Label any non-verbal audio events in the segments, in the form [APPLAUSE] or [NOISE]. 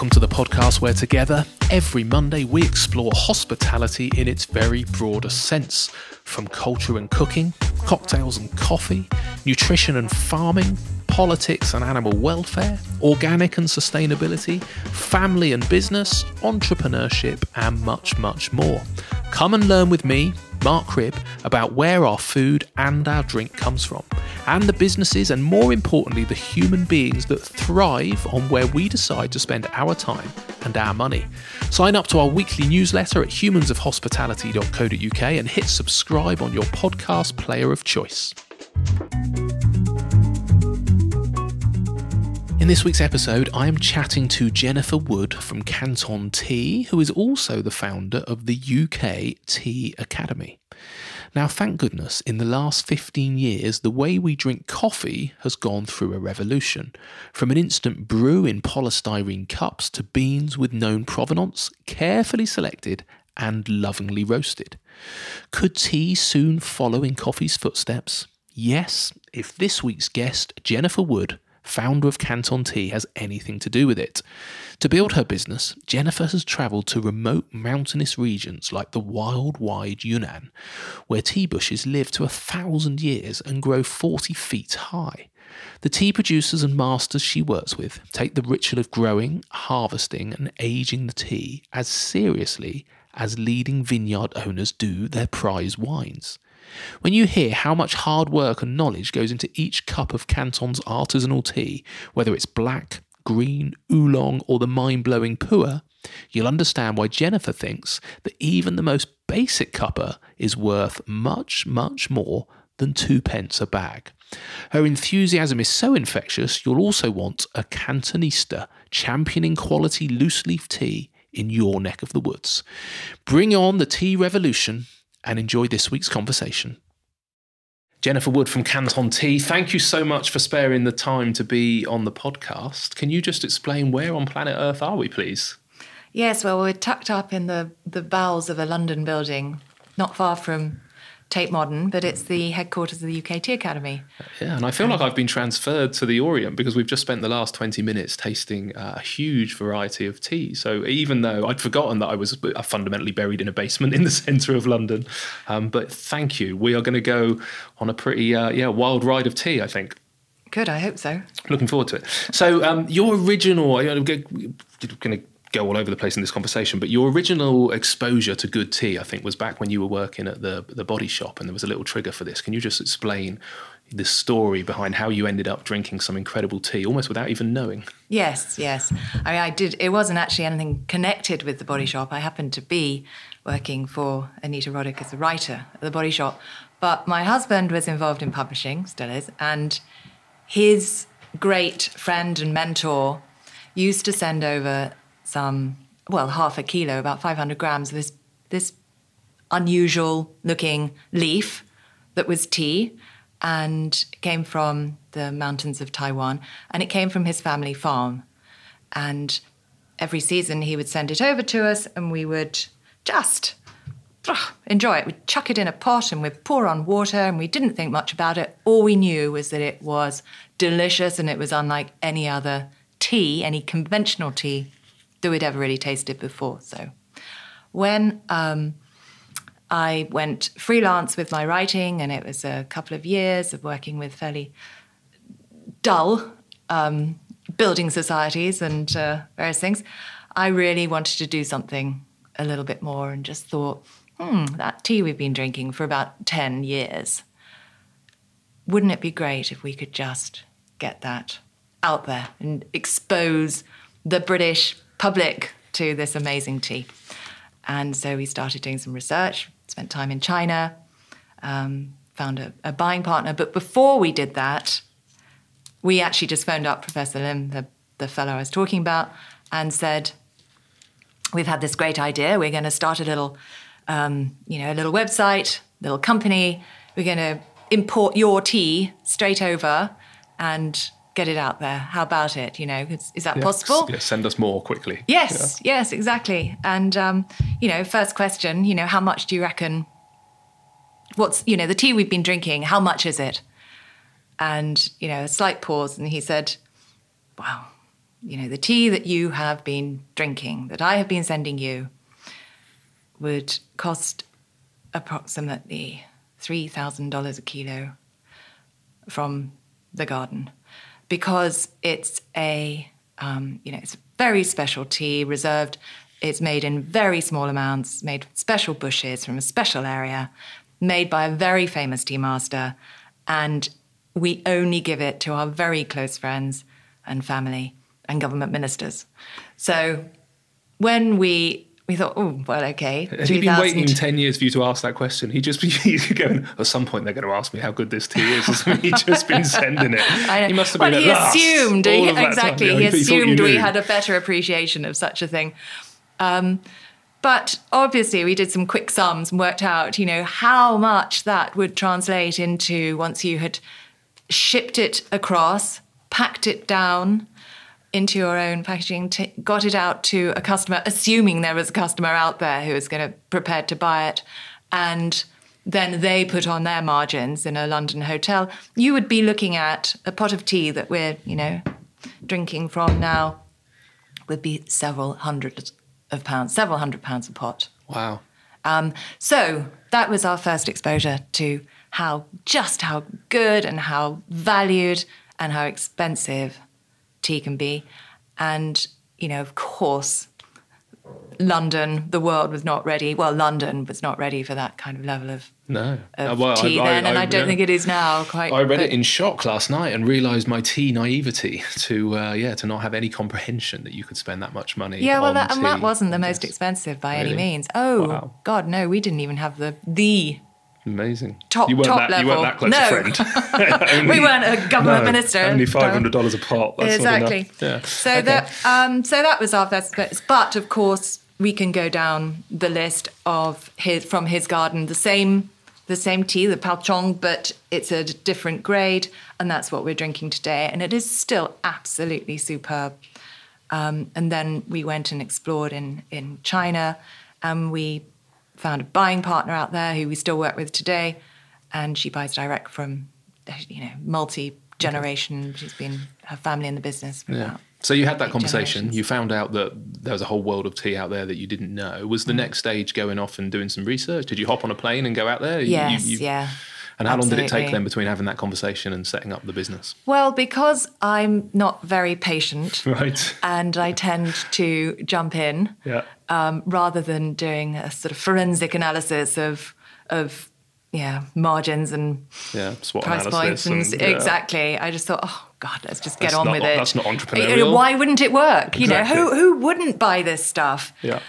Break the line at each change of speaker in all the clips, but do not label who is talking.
Welcome to the podcast where together, every Monday, we explore hospitality in its very broadest sense. From culture and cooking, cocktails and coffee, nutrition and farming, politics and animal welfare, organic and sustainability, family and business, entrepreneurship, and much, much more. Come and learn with me, Mark Cribb, about where our food and our drink comes from, and the businesses and more importantly, the human beings that thrive on where we decide to spend our time and our money. Sign up to our weekly newsletter at humansofhospitality.co.uk and hit subscribe on your podcast player of choice. This week's episode, I am chatting to Jennifer Wood from Canton Tea, who is also the founder of the UK Tea Academy. Now, thank goodness, in the last 15 years, the way we drink coffee has gone through a revolution. From an instant brew in polystyrene cups to beans with known provenance, carefully selected and lovingly roasted. Could tea soon follow in coffee's footsteps? Yes, if this week's guest, Jennifer Wood, founder of Canton Tea, has anything to do with it. To build her business, Jennifer has travelled to remote mountainous regions like the wild, wide Yunnan, where tea bushes live to a thousand years and grow 40 feet high. The tea producers and masters she works with take the ritual of growing, harvesting, and aging the tea as seriously as leading vineyard owners do their prize wines. When you hear how much hard work and knowledge goes into each cup of Canton's artisanal tea, whether it's black, green, oolong, or the mind blowing pu'er, you'll understand why Jennifer thinks that even the most basic cuppa is worth much, much more than two pence a bag. Her enthusiasm is so infectious, you'll also want a Cantonista championing quality loose leaf tea in your neck of the woods. Bring on the tea revolution and enjoy this week's conversation. Jennifer Wood from Canton Tea, thank you so much for sparing the time to be on the podcast. Can you just explain where on planet Earth are we, please?
Yes, well, we're tucked up in the, the bowels of a London building, not far from Tate Modern, but it's the headquarters of the UK Tea Academy.
Yeah, and I feel like I've been transferred to the Orient because we've just spent the last 20 minutes tasting uh, a huge variety of tea. So even though I'd forgotten that I was uh, fundamentally buried in a basement in the [LAUGHS] centre of London, um, but thank you. We are going to go on a pretty uh, yeah wild ride of tea, I think.
Good, I hope so.
Looking forward to it. So um, your original, I'm going to go all over the place in this conversation, but your original exposure to good tea, I think, was back when you were working at the the body shop, and there was a little trigger for this. Can you just explain the story behind how you ended up drinking some incredible tea, almost without even knowing?
Yes, yes. I mean, I did. It wasn't actually anything connected with the body shop. I happened to be working for Anita Roddick as a writer at the body shop, but my husband was involved in publishing, still is, and his great friend and mentor used to send over some, well, half a kilo, about 500 grams of this, this unusual looking leaf that was tea and came from the mountains of Taiwan. And it came from his family farm. And every season he would send it over to us and we would just enjoy it. We'd chuck it in a pot and we'd pour on water and we didn't think much about it. All we knew was that it was delicious and it was unlike any other tea, any conventional tea that we'd ever really tasted before. So when um, I went freelance with my writing, and it was a couple of years of working with fairly dull um, building societies and uh, various things, I really wanted to do something a little bit more and just thought, hmm, that tea we've been drinking for about 10 years, wouldn't it be great if we could just get that out there and expose the British public to this amazing tea. And so we started doing some research, spent time in China, um, found a, a, buying partner. But before we did that, we actually just phoned up Professor Lim, the, the fellow I was talking about, and said, We've had this great idea. We're going to start a little, um, you know, a little website, little company. We're going to import your tea straight over and get it out there. How about it? You know, is, is that
yeah,
possible?
Yeah, send us more quickly.
Yes, yeah. yes, exactly. And um, you know, first question, you know, how much do you reckon? What's you know the tea we've been drinking? How much is it? And you know, a slight pause, and he said, "Wow, you know, the tea that you have been drinking, that I have been sending you, would cost approximately $3,000 a kilo from the garden because it's a, um, you know, it's very special tea reserved. It's made in very small amounts, made special bushes from a special area, made by a very famous tea master. And we only give it to our very close friends and family and government ministers. So when we we thought, oh, well, okay. [LAUGHS]
Had he been waiting 10 years for you to ask that question? He'd just [LAUGHS] he's going, at some point they're going to ask me how good this tea is. He's [LAUGHS] just been sending it. He must have
well,
been
he
at
assumed, he,
time,
exactly,
know,
he,
he
assumed we had a better appreciation of such a thing. Um, but obviously, we did some quick sums and worked out, you know, how much that would translate into once you had shipped it across, packed it down into your own packaging, t- got it out to a customer, assuming there was a customer out there who was going to prepared to buy it, and then they put on their margins in a London hotel. You would be looking at a pot of tea that we're, you know, drinking from now would be several hundred of pounds, several hundred pounds a pot.
Wow.
Um, so that was our first exposure to how just how good and how valued and how expensive tea can be. And, you know, of course, London, the world was not ready. Well, London was not ready for that kind of level of,
No.
of
Uh, well,
tea then, and I, don't
yeah.
think it is now. Quite.
I read
but-
it in shock last night and realised my tea naivety [LAUGHS] to uh, yeah to not have any comprehension that you could spend that much money.
Yeah, well, that, and that wasn't the most expensive by any means. Oh
Wow.
God, no, we didn't even have the the.
Amazing.
Top-
you weren't
top
that, You weren't
level.
that close
No.
a friend. [LAUGHS] [LAUGHS] Only-
we weren't a government
no,
minister.
Only five hundred dollars a pot. That's
exactly.
Yeah.
So
Okay.
that um, so that was our first experience. But of course, we can go down the list of his from his garden the same the same tea, the Pouchong, but it's a different grade, and that's what we're drinking today, and it is still absolutely superb. Um, and then we went and explored in in China, and we found a buying partner out there who we still work with today, and she buys direct from you know multi generation. She's been her family in the business. For
Yeah.
about
So you had that conversation. You found out that there was a whole world of tea out there that you didn't know. Was
Mm.
the next stage going off and doing some research? Did you hop on a plane and go out there? You-
Yes,
you- you-
yeah.
And how long did it take then between having that conversation and setting up the business?
Well, because I'm not very patient [LAUGHS]
Right.
and I tend to jump in
Yeah.
um, rather than doing a sort of forensic analysis of of yeah margins and
Yeah.
Price points and,
and, yeah.
exactly. I just thought, oh God, let's just get
That's
on
not-
with it.
that's not entrepreneurial.
Why wouldn't it work? You know, who who wouldn't buy this stuff?
Yeah.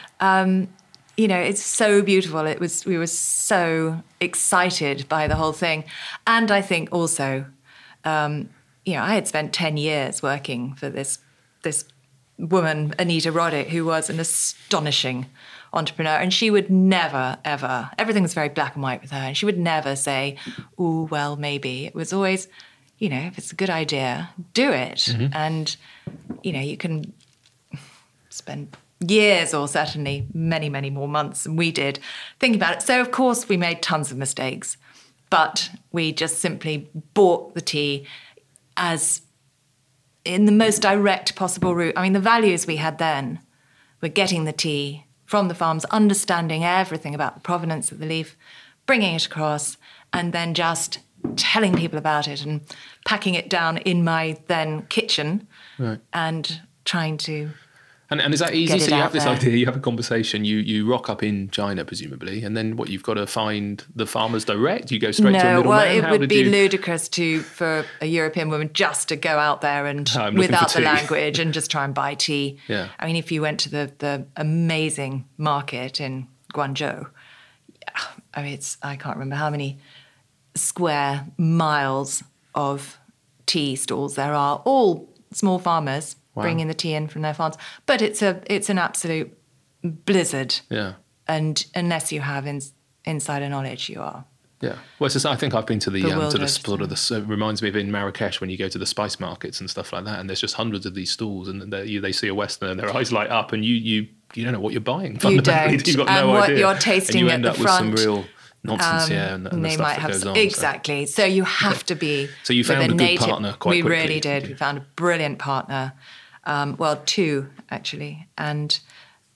You know, it's so beautiful. It was we were so excited by the whole thing, and I think also, um, you know, I had spent ten years working for this this woman Anita Roddick, who was an astonishing entrepreneur, and she would never ever everything was very black and white with her, and she would never say, "Oh, well, maybe." It was always, you know, if it's a good idea, do it, and you know, you can spend years or certainly many, many more months than we did thinking about it. So, of course, we made tons of mistakes, but we just simply bought the tea as in the most direct possible route. I mean, the values we had then were getting the tea from the farms, understanding everything about the provenance of the leaf, bringing it across, and then just telling people about it and packing it down in my then kitchen
Right.
and trying to
And, and is that easy? So you have this
there.
idea, you have a conversation, you you rock up in China presumably, and then what you've got to find the farmers direct. You go straight to a
no,
middleman.
well, it
How
would be
you...
ludicrous to for a European woman just to go out there and
Oh, I'm
without the language and just try and buy tea. [LAUGHS]
Yeah.
I mean, if you went to the the amazing market in Guangzhou, I mean, it's I can't remember how many square miles of tea stalls there are, all small farmers
Wow.
bringing the tea in from their farms. But it's a it's an absolute blizzard,
Yeah.
and unless you have in, insider knowledge, you are
Yeah, well, it's just, I think I've been to the um, to the sort of the it reminds me of in Marrakesh when you go to the spice markets and stuff like that, and there's just hundreds of these stalls, and they, you, they see a Westerner and their eyes light up, and you you you don't know what you're buying. fundamentally. [LAUGHS]
don't.
You've got
And
no
what
idea.
you're
and
tasting
you
at
end
the
up
front,
with some real nonsense,
Um,
yeah, and, and the
they
stuff
might
that
have
goes
some,
on.
exactly. So. you have to be. [LAUGHS]
So you found a good
native,
partner quite
We
quickly,
really
did.
We found a brilliant partner, Um, well, two actually, and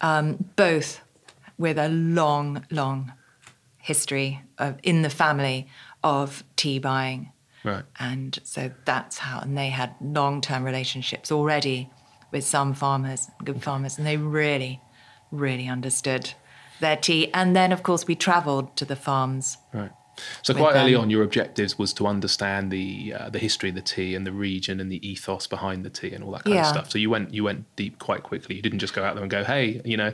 um, both with a long, long history of, in the family of tea buying.
Right.
And so that's how, and they had long term relationships already with some farmers, good farmers, and they really, really understood their tea. And then, of course, we traveled to the farms.
Right. So quite early on, your objectives was to understand the uh, the history of the tea and the region and the ethos behind the tea and all that kind of stuff. So you went you went deep quite quickly. You didn't just go out there and go, hey, you know,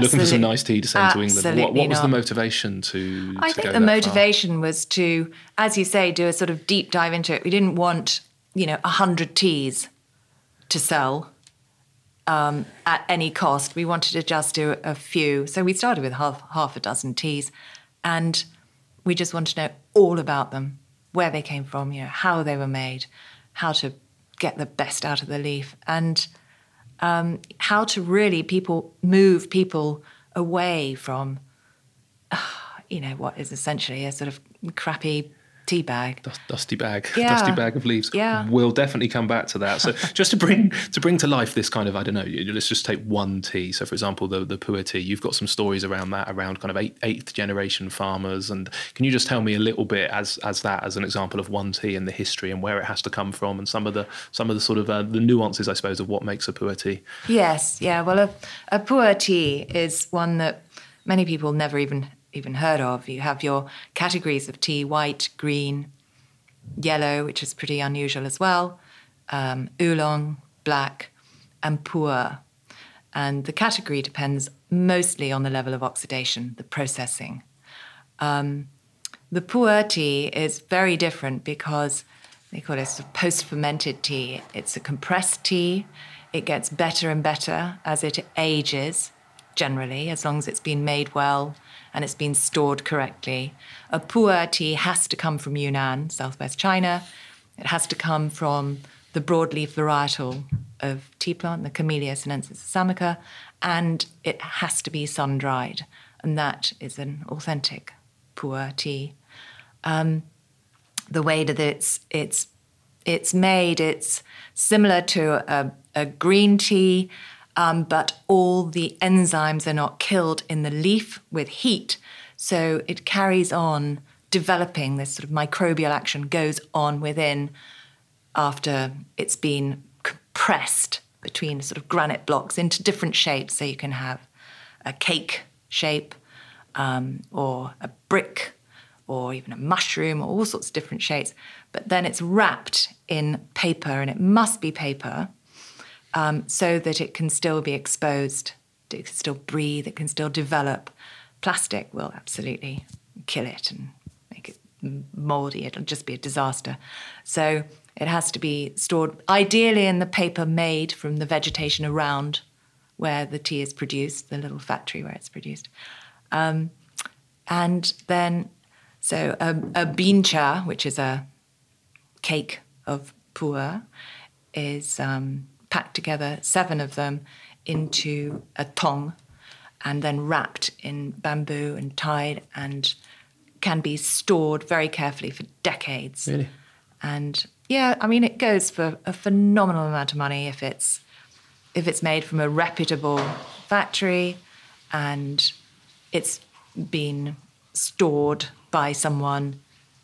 looking for some nice tea to send to England. What, what was the motivation to?
I
to
think the
that far?
motivation was to, as you say, do a sort of deep dive into it. We didn't want, you know, a hundred teas to sell um, at any cost. We wanted to just do a few. So we started with half half a dozen teas, and we just want to know all about them, where they came from, you know, how they were made, how to get the best out of the leaf, and um, how to really people move people away from [SIGHS] you know, what is essentially a sort of crappy tea bag.
Dust- dusty bag, [LAUGHS]
Yeah.
dusty bag of leaves.
Yeah.
we'll definitely come back to that. So, [LAUGHS] just to bring to bring to life this kind of, I don't know. Let's just take one tea. So, for example, the the pu'er tea. You've got some stories around that, around kind of eight, eighth generation farmers. And can you just tell me a little bit as as that as an example of one tea and the history and where it has to come from and some of the some of the sort of uh, the nuances, I suppose, of what makes a pu'er tea.
Yes, yeah. Well, a, a pu'er tea is one that many people never even even heard of. You have your categories of tea: white, green, yellow, which is pretty unusual as well, um, oolong, black, and pu'er. And the category depends mostly on the level of oxidation, the processing. Um, the pu'er tea is very different because they call it a post fermented tea. It's a compressed tea. It gets better and better as it ages, generally, as long as it's been made well and it's been stored correctly. A pu'er tea has to come from Yunnan, southwest China. It has to come from the broadleaf varietal of tea plant, the Camellia sinensis assamica, and it has to be sun dried. And that is an authentic pu'er tea um, the way that it's it's it's made. It's similar to a, a green tea, um, but all the enzymes are not killed in the leaf with heat, so it carries on developing. This sort of microbial action goes on within after it's been compressed between sort of granite blocks into different shapes. So you can have a cake shape, um, or a brick, or even a mushroom, or all sorts of different shapes. But then it's wrapped in paper, and it must be paper, um, so that it can still be exposed, it can still breathe, it can still develop. Plastic will absolutely kill it and make it moldy. It'll just be a disaster. So it has to be stored ideally in the paper made from the vegetation around where the tea is produced, the little factory where it's produced. Um, and then, so a, a bing cha, which is a cake of pu'er, is um, packed together, seven of them, into a tong and then wrapped in bamboo and tied and can be stored very carefully for decades.
Really?
And yeah, I mean, it goes for a phenomenal amount of money if it's if it's made from a reputable factory and it's been stored by someone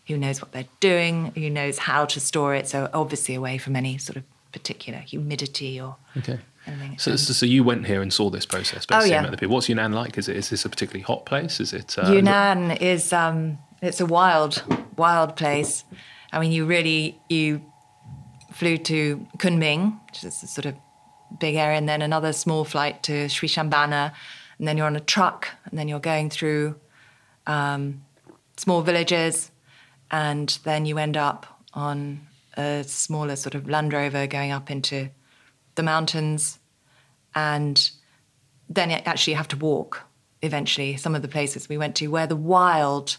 who knows what they're doing, who knows how to store it. So obviously away from any sort of particular humidity or
Okay.
anything.
So,
Um,
so, so you went here and saw this process.
Oh, yeah.
met the people. What's Yunnan like? Is it is this a particularly hot place? Is it uh,
Yunnan is um, it's a wild, wild place. I mean, you really you flew to Kunming, which is a sort of big area, and then another small flight to Shambana, and then you're on a truck, and then you're going through um, small villages, and then you end up on a smaller sort of Land Rover going up into the mountains, and then you actually have to walk eventually some of the places we went to where the wild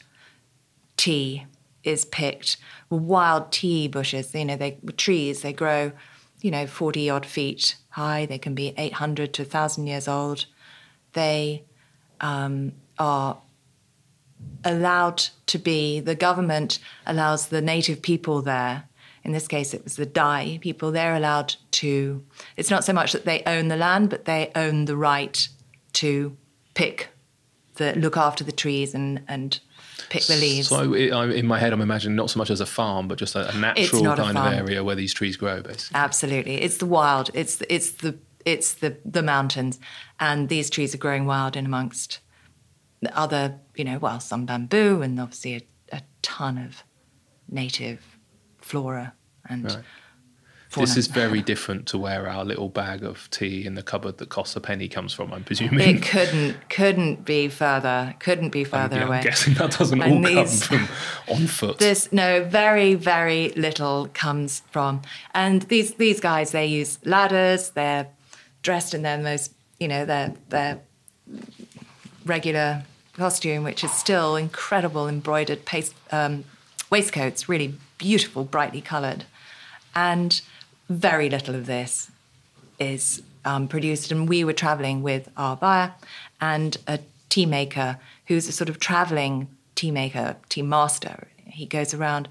tea is picked. Wild tea bushes you know they trees they grow you know 40 odd feet high. They can be 800 to 1000 years old. They um, are allowed to be the government allows the native people there in this case it was the Dai people, they're allowed to, it's not so much that they own the land, but they own the right to pick, the, look after the trees and, and pick the leaves.
So it, I, in my head, I'm imagining not so much as a farm, but just a, a natural
a
kind of area where these trees grow, basically.
Absolutely, it's the wild. It's the, it's the it's the the mountains, and these trees are growing wild in amongst the other, you know, well, some bamboo and obviously a, a ton of native flora and
Right. This is very different to where our little bag of tea in the cupboard that costs a penny comes from. I'm presuming.
It [LAUGHS] couldn't couldn't be further. Couldn't be further
Yeah,
away.
I'm guessing that doesn't
And
all
these-
come from [LAUGHS] on foot.
This no, very very little comes from. And these these guys they use ladders. They're dressed in their most you know their their regular costume, which is still incredible embroidered paste, um, waistcoats, really beautiful, brightly coloured, and very little of this is um, produced. And we were traveling with our buyer and a tea maker who's a sort of traveling tea maker, tea master. He goes around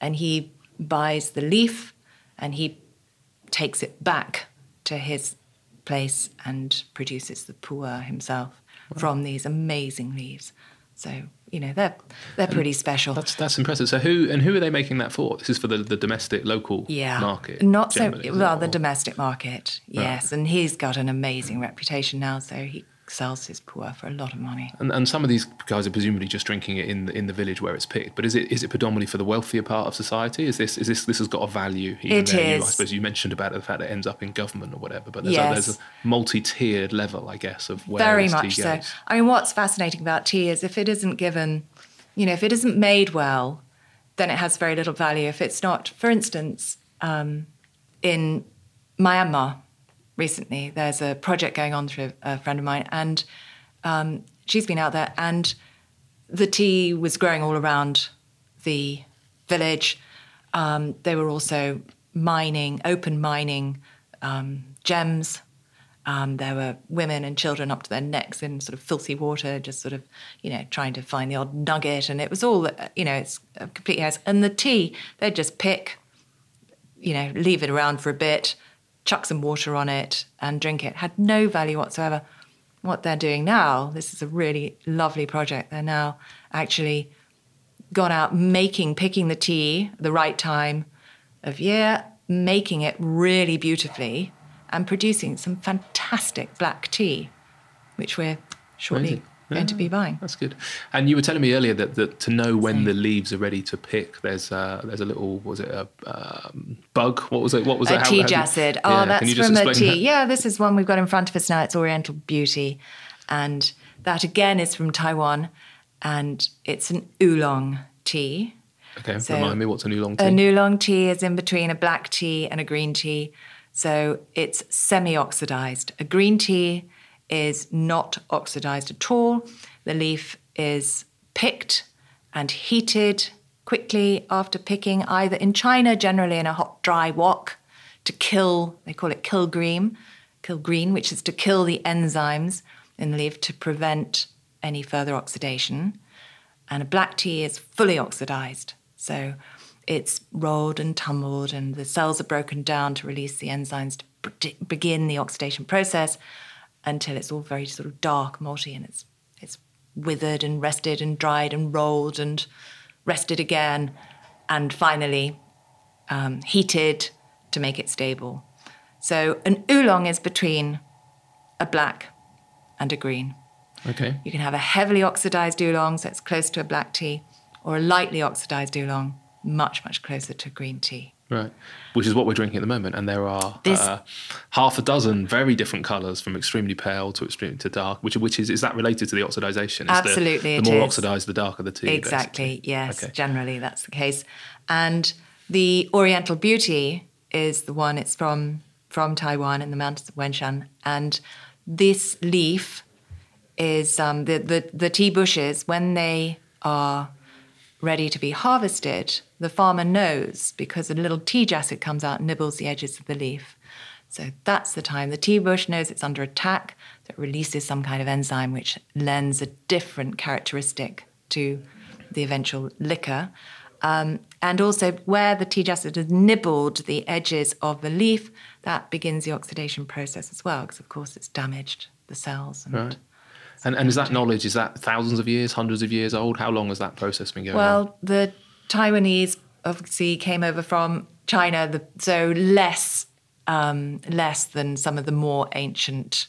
and he buys the leaf and he takes it back to his place and produces the pu'er himself from these amazing leaves. So, you know, they're, they're pretty special.
That's that's impressive. So who and who are they making that for? This is for the, the domestic local
yeah.
market.
Not so well the
Or-
domestic market, yes, and he's got an amazing reputation now, so he sells his pu'er for a lot of money.
And, and some of these guys are presumably just drinking it in the, in the village where it's picked. But is it is it predominantly for the wealthier part of society? Is this is this this has got a value? Even
It
there? You, I suppose you mentioned about the fact that it ends up in government or whatever. But there's,
Yes.
a, there's a multi-tiered level, I guess, of where.
Very much so.
goes.
I mean, what's fascinating about tea is if it isn't given, you know, if it isn't made well, then it has very little value. If it's not, for instance, um, in Myanmar recently, there's a project going on through a friend of mine, and um, she's been out there, and the tea was growing all around the village. Um, they were also mining, open mining um, gems. Um, there were women and children up to their necks in sort of filthy water, just sort of, you know, trying to find the odd nugget. And it was all, uh, you know, it's a complete house. And the tea, they'd just pick, you know, leave it around for a bit, chuck some water on it and drink it. Had no value whatsoever. What they're doing now, this is a really lovely project. They're now actually gone out making, picking the tea the right time of year, making it really beautifully, and producing some fantastic black tea, which we're shortly Going to be buying.
That's good. And you were telling me earlier that, that to know when the leaves are ready to pick, there's uh, there's a little was it a um, bug? What was it? What was
A
it? How-
tea
how do you-
jassid.
Yeah,
Oh,
can
that's from a tea.
that?
Yeah, this is one we've got in front of us now. It's Oriental Beauty. And that again is from Taiwan. And it's an oolong tea.
Okay,
So,
remind me what's a oolong tea?
A oolong tea is in between a black tea and a green tea. So it's semi oxidized. A green tea is not oxidized at all. The leaf is picked and heated quickly after picking, either in China, generally in a hot, dry wok, to kill, they call it kill green, kill green, which is to kill the enzymes in the leaf to prevent any further oxidation and a black tea is fully oxidized. So it's rolled and tumbled, and the cells are broken down to release the enzymes to begin the oxidation process until it's all very sort of dark, malty, and it's it's withered and rested and dried and rolled and rested again, and finally um, heated to make it stable. So an oolong is between a black and a green.
Okay.
You can have a heavily oxidized oolong, so it's close to a black tea, or a lightly oxidized oolong, much, much closer to green tea.
Right, which is what we're drinking at the moment, and there are
This-
uh, half a dozen very different colours, from extremely pale to extremely to dark. Which, which is is that related to the oxidization? Is
Absolutely,
the,
it
the more
is.
oxidized, the darker the tea.
Exactly,
basically.
yes,
Okay.
generally that's the case. And the Oriental Beauty is the one, it's from, from Taiwan in the mountains of Wenshan. And this leaf is um, the, the, the tea bushes, when they are ready to be harvested, the farmer knows because a little tea jassid comes out and nibbles the edges of the leaf. So that's the time. The tea bush knows it's under attack, that releases some kind of enzyme which lends a different characteristic to the eventual liquor. Um, and also, where the tea jassid has nibbled the edges of the leaf, that begins the oxidation process as well, because of course it's damaged the cells. And
Right. And, and is that knowledge, is that thousands of years, hundreds of years old? How long has that process been going on?
Well, the Taiwanese obviously came over from China, the, so less um, less than some of the more ancient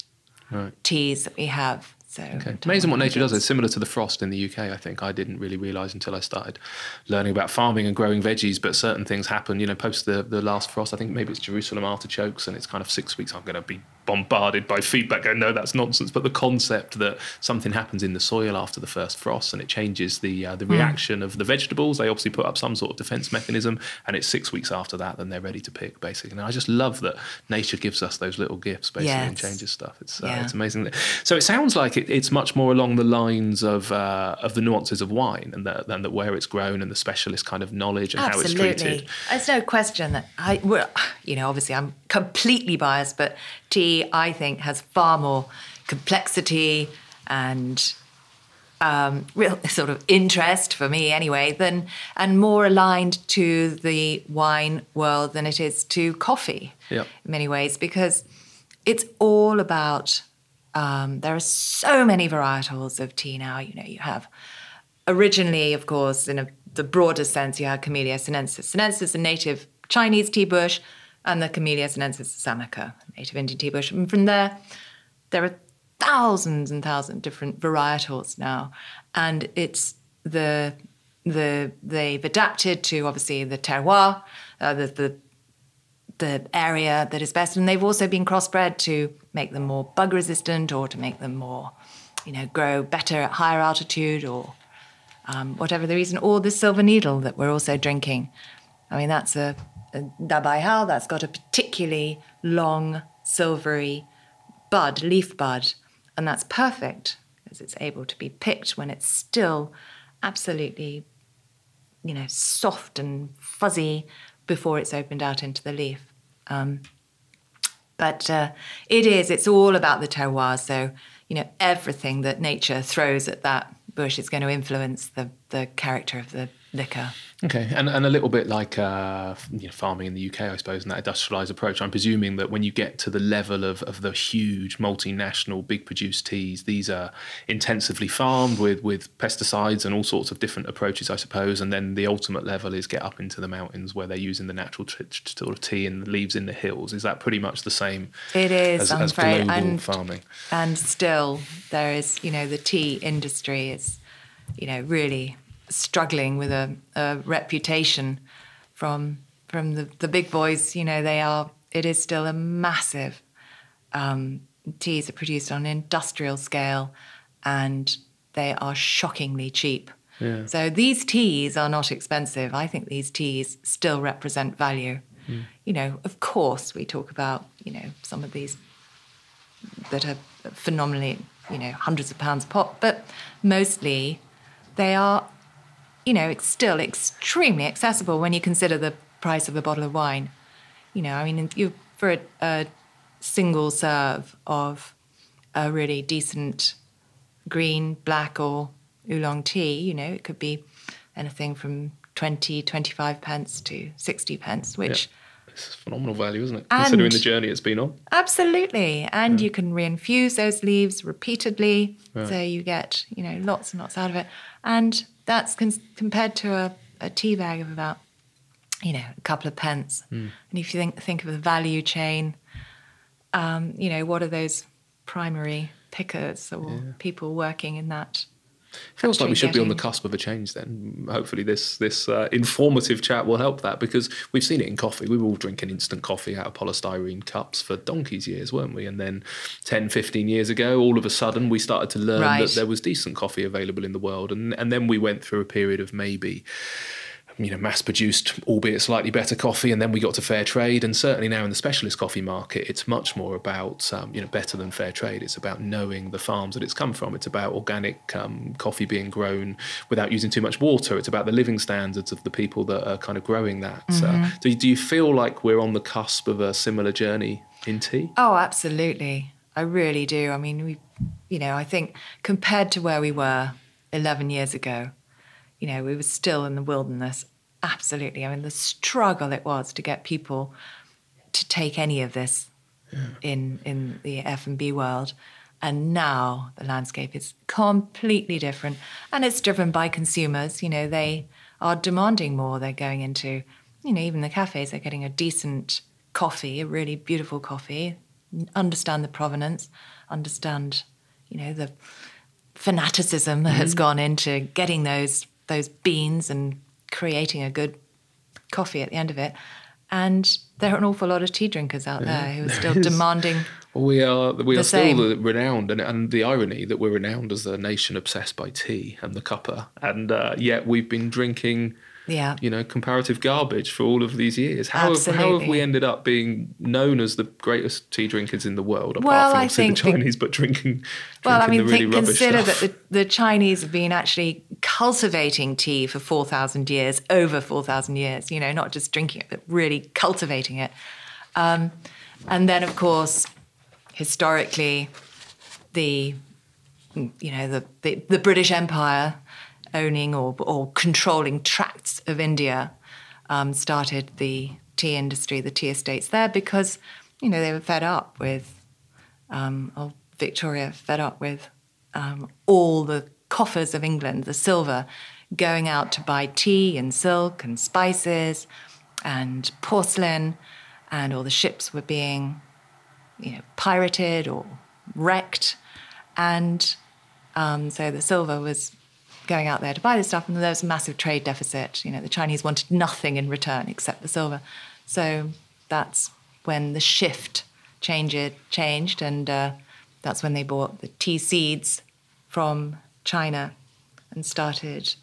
Right.
teas that we have. So
Okay. Amazing what nature does. It's similar to the frost in the UK, I think. I didn't really realise until I started learning about farming and growing veggies, but certain things happen, you know, post the, the last frost. I think maybe it's Jerusalem artichokes and it's kind of six weeks. I'm going to be bombarded by feedback going, no, that's nonsense. But the concept that something happens in the soil after the first frost and it changes the, uh, the reaction of the vegetables, they obviously put up some sort of defence mechanism and it's six weeks after that, then they're ready to pick, basically. And I just love that nature gives us those little gifts, basically, and changes stuff. It's, uh,
Yeah.
it's amazing. So it sounds like it, it's much more along the lines of uh, of the nuances of wine and that, than that where it's grown and the specialist kind of knowledge and how it's treated.
Absolutely. There's no question that I, well, you know, obviously I'm completely biased, but tea, I think, has far more complexity and um, real [LAUGHS] sort of interest for me anyway, than and more aligned to the wine world than it is to coffee
Yep.
in many ways because it's all about. Um, there are so many varietals of tea now. You know, you have originally, of course, in a, the broader sense, you had Camellia sinensis. Sinensis is a native Chinese tea bush, and the Camellia sinensis is native Indian tea bush. And from there, there are thousands and thousands of different varietals now, and it's the the they've adapted to obviously the terroir, uh, the the the area that is best, and they've also been crossbred to make them more bug resistant or to make them more, you know, grow better at higher altitude or um, whatever the reason. Or the silver needle that we're also drinking. I mean, that's a, a Dabai Hao that's got a particularly long silvery bud, leaf bud, and that's perfect because it's able to be picked when it's still absolutely, you know, soft and fuzzy before it's opened out into the leaf. Um, but uh, it is, it's all about the terroir. So, you know, everything that nature throws at that bush is going to influence the, the character of the liquor.
Okay, and, and a little bit like uh, you know, farming in the UK, I suppose, and that industrialised approach. I'm presuming that when you get to the level of, of the huge multinational, big produced teas, these are intensively farmed with, with pesticides and all sorts of different approaches, I suppose. And then the ultimate level is get up into the mountains where they're using the natural t- t- sort of tea and the leaves in the hills. Is that pretty much the same
It is,
as,
I'm
as
afraid.
global
And-
farming?
And still, there is, you know, the tea industry is, you know, really struggling with a, a reputation from from the, the big boys. You know, they are. It is still a massive. Um, teas are produced on an industrial scale, and they are shockingly cheap.
Yeah.
So these teas are not expensive. I think these teas still represent value. You know, of course, we talk about you know some of these that are phenomenally, you know, hundreds of pounds a pop, but mostly they are, you know, it's still extremely accessible when you consider the price of a bottle of wine. You know, I mean, you for a, a single serve of a really decent green, black, or oolong tea, you know, it could be anything from 20, 25 pence to 60 pence, which
It's phenomenal value, isn't it?
And-
Considering the journey it's been on.
Absolutely. And you can reinfuse those leaves repeatedly. So you get, you know, lots and lots out of it. And that's con- compared to a, a tea bag of about, you know, a couple of pence. And if you think, think of the value chain, um, you know, what are those primary pickers or people working in that?
Feels like we should be on the cusp of a change then. Hopefully, this this uh, informative chat will help that because we've seen it in coffee. We were all drinking instant coffee out of polystyrene cups for donkey's years, weren't we? And then 10, 15 years ago, all of a sudden, we started to learn
Right.
that there was decent coffee available in the world. And, and then we went through a period of maybe you know, mass-produced, albeit slightly better coffee, and then we got to fair trade. And certainly now in the specialist coffee market, it's much more about um, you know better than fair trade. It's about knowing the farms that it's come from. It's about organic um, coffee being grown without using too much water. It's about the living standards of the people that are kind of growing that. Uh, do, do you feel like we're on the cusp of a similar journey in tea?
Oh, absolutely. I really do. I mean, we, you know, I think compared to where we were 11 years ago, you know, we were still in the wilderness absolutely. I mean, the struggle it was to get people to take any of this in in the F and B world. And now the landscape is completely different, and it's driven by consumers. You know, they are demanding more. They're going into, you know, even the cafes. They're getting a decent coffee, a really beautiful coffee. Understand the provenance, understand, you know, the fanaticism that has mm-hmm. gone into getting those those beans and creating a good coffee at the end of it. And there are an awful lot of tea drinkers out there who are still
is.
demanding.
Well, we are we
The
are still
same.
the renowned, and, and the irony that we're renowned as a nation obsessed by tea and the cuppa, and uh, yet we've been drinking,
Yeah.
you know, comparative garbage for all of these years. How have, how have we ended up being known as the greatest tea drinkers in the world, apart
Well,
from
I
the
think the-
Chinese, but drinking,
Well, I mean,
the really
think, consider
stuff.
that the, the Chinese have been actually cultivating tea for 4,000 years, over 4,000 years, you know, not just drinking it, but really cultivating it. Um, and then, of course, historically, the, you know, the, the, the British Empire owning or, or controlling tracts of India um, started the tea industry, the tea estates there, because, you know, they were fed up with um, or Victoria fed up with um, all the coffers of England, the silver, going out to buy tea and silk and spices and porcelain, and all the ships were being, you know, pirated or wrecked, and um, so the silver was going out there to buy this stuff, and there was a massive trade deficit. You know, the Chinese wanted nothing in return except the silver, so that's when the shift changed, changed, and uh, that's when they bought the tea seeds from China and started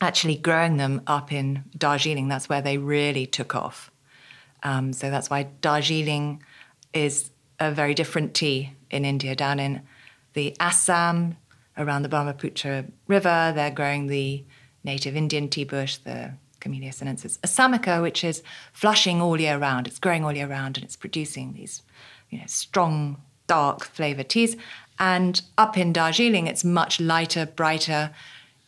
actually growing them up in Darjeeling. That's where they really took off. Um, so that's why Darjeeling is a very different tea in India. Down in the Assam, around the Brahmaputra River, they're growing the native Indian tea bush, the Camellia sinensis assamica, which is flushing all year round. It's growing all year round and it's producing these you know, strong, dark flavored teas. And up in Darjeeling, it's much lighter, brighter.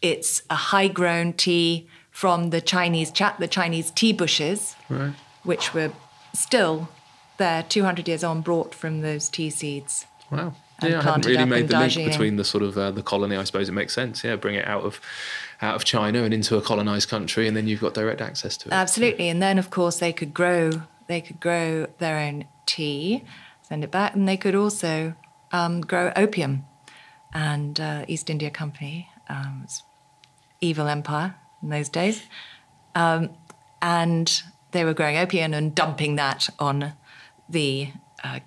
It's a high grown tea from the Chinese chat, the Chinese tea bushes,
Right.
which were still there 200 years on, brought from those tea seeds.
Wow.
and
Yeah, I hadn't really made the link between the sort of uh, the colony. I suppose it makes sense. Yeah, bring it out of out of China and into a colonized country, and then you've got direct access to it.
Absolutely. And then, of course, they could grow. They could grow their own tea, send it back, and they could also um, grow opium. And uh, East India Company, um, was evil empire in those days, um, and they were growing opium and dumping that on the uh,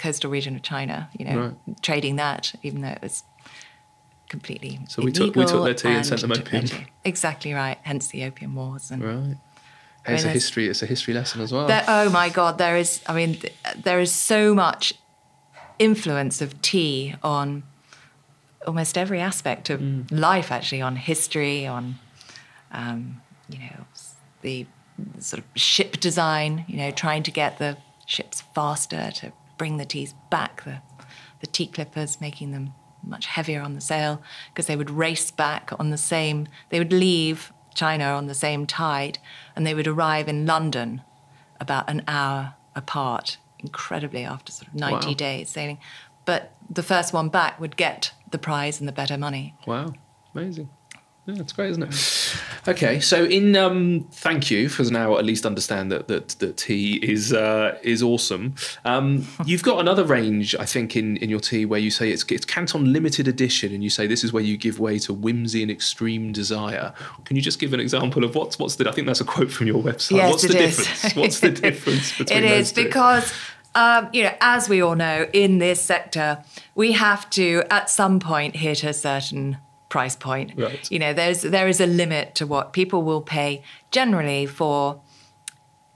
coastal region of China. You know, trading that, even though it was completely
So we took- we took their tea and sent them opium.
Exactly right. Hence the opium wars and
Right. It's a history. It's a history lesson as well.
there, oh my God, there is, I mean, there is so much influence of tea on almost every aspect of life, actually, on history, on, um, you know, the sort of ship design, you know, trying to get the ships faster to bring the teas back, the, the tea clippers, making them much heavier on the sail because they would race back on the same, they would leave China on the same tide and they would arrive in London about an hour apart, incredibly after sort of 90
Wow.
days sailing. But the first one back would get the prize and the better money.
Wow, amazing. Yeah, that's great, isn't it? [LAUGHS] Okay, so in um, thank you for now at least understand that that, that tea is uh, is awesome. Um, [LAUGHS] you've got another range, I think, in, in your tea where you say it's it's Canton limited edition, and you say this is where you give way to whimsy and extreme desire. Can you just give an example of what's what's the? I think that's a quote from your website.
Yes,
what's
it
the
is.
difference? What's the [LAUGHS] difference between
It
those
is
two?
because, um, you know, as we all know, in this sector, we have to at some point hit a certain price point.
Right.
You know, there's there is a limit to what people will pay generally for,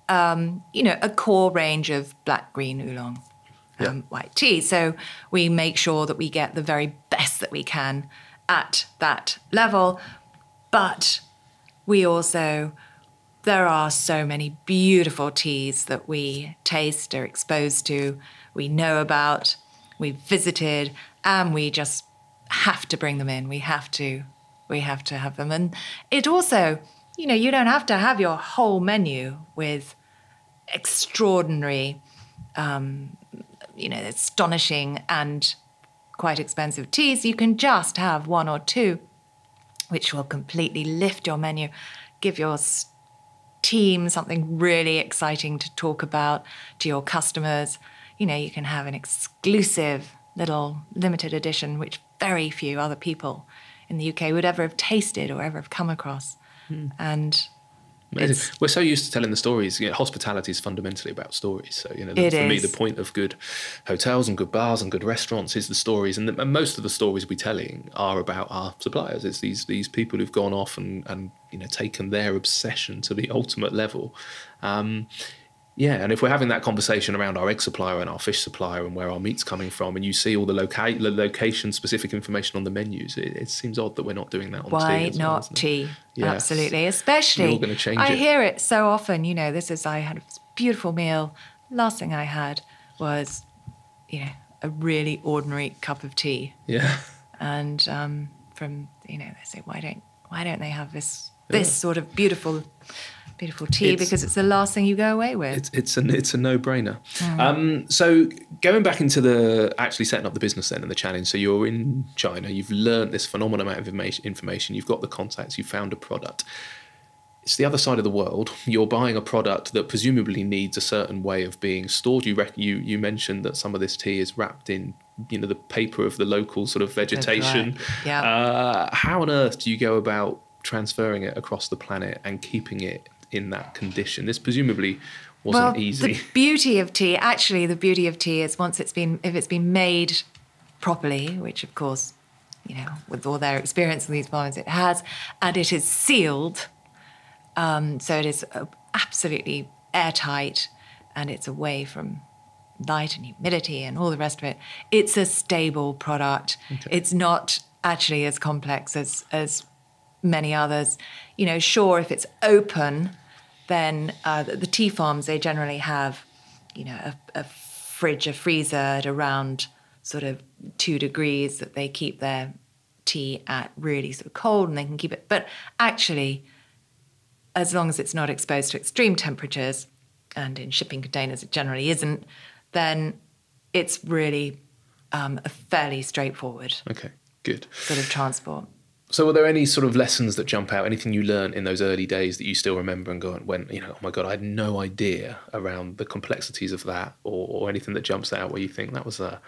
um, you know, a core range of black, green, oolong, um, white tea. So we make sure that we get the very best that we can at that level, but we also there are so many beautiful teas that we taste, are exposed to, we know about, we've visited, and we just have to bring them in. We have to, we have to have them. And it also you know, you don't have to have your whole menu with extraordinary, um, you know, astonishing and quite expensive teas. You can just have one or two, which will completely lift your menu, give your s- team something really exciting to talk about to your customers. You know, you can have an exclusive little limited edition, which very few other people in the UK would ever have tasted or ever have come across. Hmm. And
Amazing.
It's-
We're so used to telling the stories. You know, hospitality is fundamentally about stories. So, you know,
It
for me, the point of good hotels and good bars and good restaurants is the stories. And, the, and most of the stories we're telling are about our suppliers. It's these these people who've gone off and, and you know taken their obsession to the ultimate level. Um, yeah, and if we're having that conversation around our egg supplier and our fish supplier and where our meat's coming from, and you see all the, loca- the location-specific information on the menus, it, it seems odd that we're not doing that on tea.
Why
as well,
not tea?
Yes.
Absolutely. Especially,
You're gonna change
I
it.
hear it so often. You know, this is, I had a beautiful meal. Last thing I had was, you know, a really ordinary cup of tea.
Yeah.
And um, from, you know, they say, why don't, why don't they have this, this sort of beautiful, beautiful tea?
It's-
because it's the last thing you go away with.
It's it's a it's a no brainer. Um, so going back into the actually setting up the business then and the challenge. So you're in China. You've learned this phenomenal amount of information. Information. You've got the contacts. you've found a product. It's the other side of the world. You're buying a product that presumably needs a certain way of being stored. You rec- you you mentioned that some of this tea is wrapped in you know the paper of the local sort of vegetation.
right. Yeah.
Uh, how on earth do you go about transferring it across the planet and keeping it in that condition? This presumably wasn't
well,
easy.
The beauty of tea, actually, the beauty of tea is once it's been, if it's been made properly, which of course, you know, with all their experience in these farms, it has, and it is sealed. Um, so it is uh, absolutely airtight and it's away from light and humidity and all the rest of it. It's a stable product. It's not actually as complex as, as many others. You know, sure, if it's open, then uh, the, tea farms, they generally have, you know, a, a fridge, a freezer at around sort of two degrees that they keep their tea at really sort of cold and they can keep it. But actually, as long as it's not exposed to extreme temperatures, and in shipping containers it generally isn't, then it's really um, a fairly straightforward
Okay, good.
sort of transport.
So, were there any sort of lessons that jump out? Anything you learned in those early days that you still remember and go, when you know, oh my god, I had no idea around the complexities of that, or, or anything that jumps out where you think that was a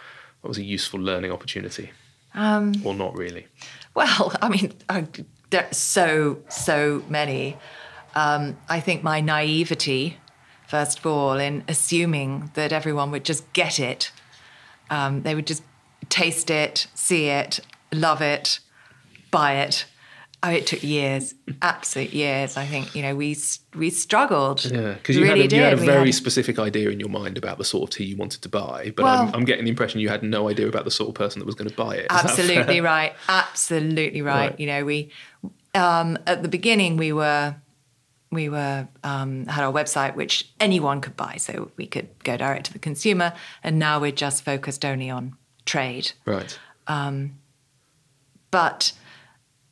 that was a useful learning opportunity,
Um,
or not really?
Well, [LAUGHS] I mean, I, so, so many. Um, I think my naivety, first of all, in assuming that everyone would just get it, um, they would just taste it, see it, love it, buy it. Oh, it took years, absolute years. I think you know we we struggled.
Yeah, because you,
really
had a, you had a very
had-
specific idea in your mind about the sort of tea you wanted to buy, but I'm,
Well-
I'm getting the impression you had no idea about the sort of person that was going to buy it. Is
absolutely right absolutely right.
Right.
you know we um, at the beginning we were we were um, had our website which anyone could buy so we could go direct to the consumer and now we're just focused only on trade
Right.
but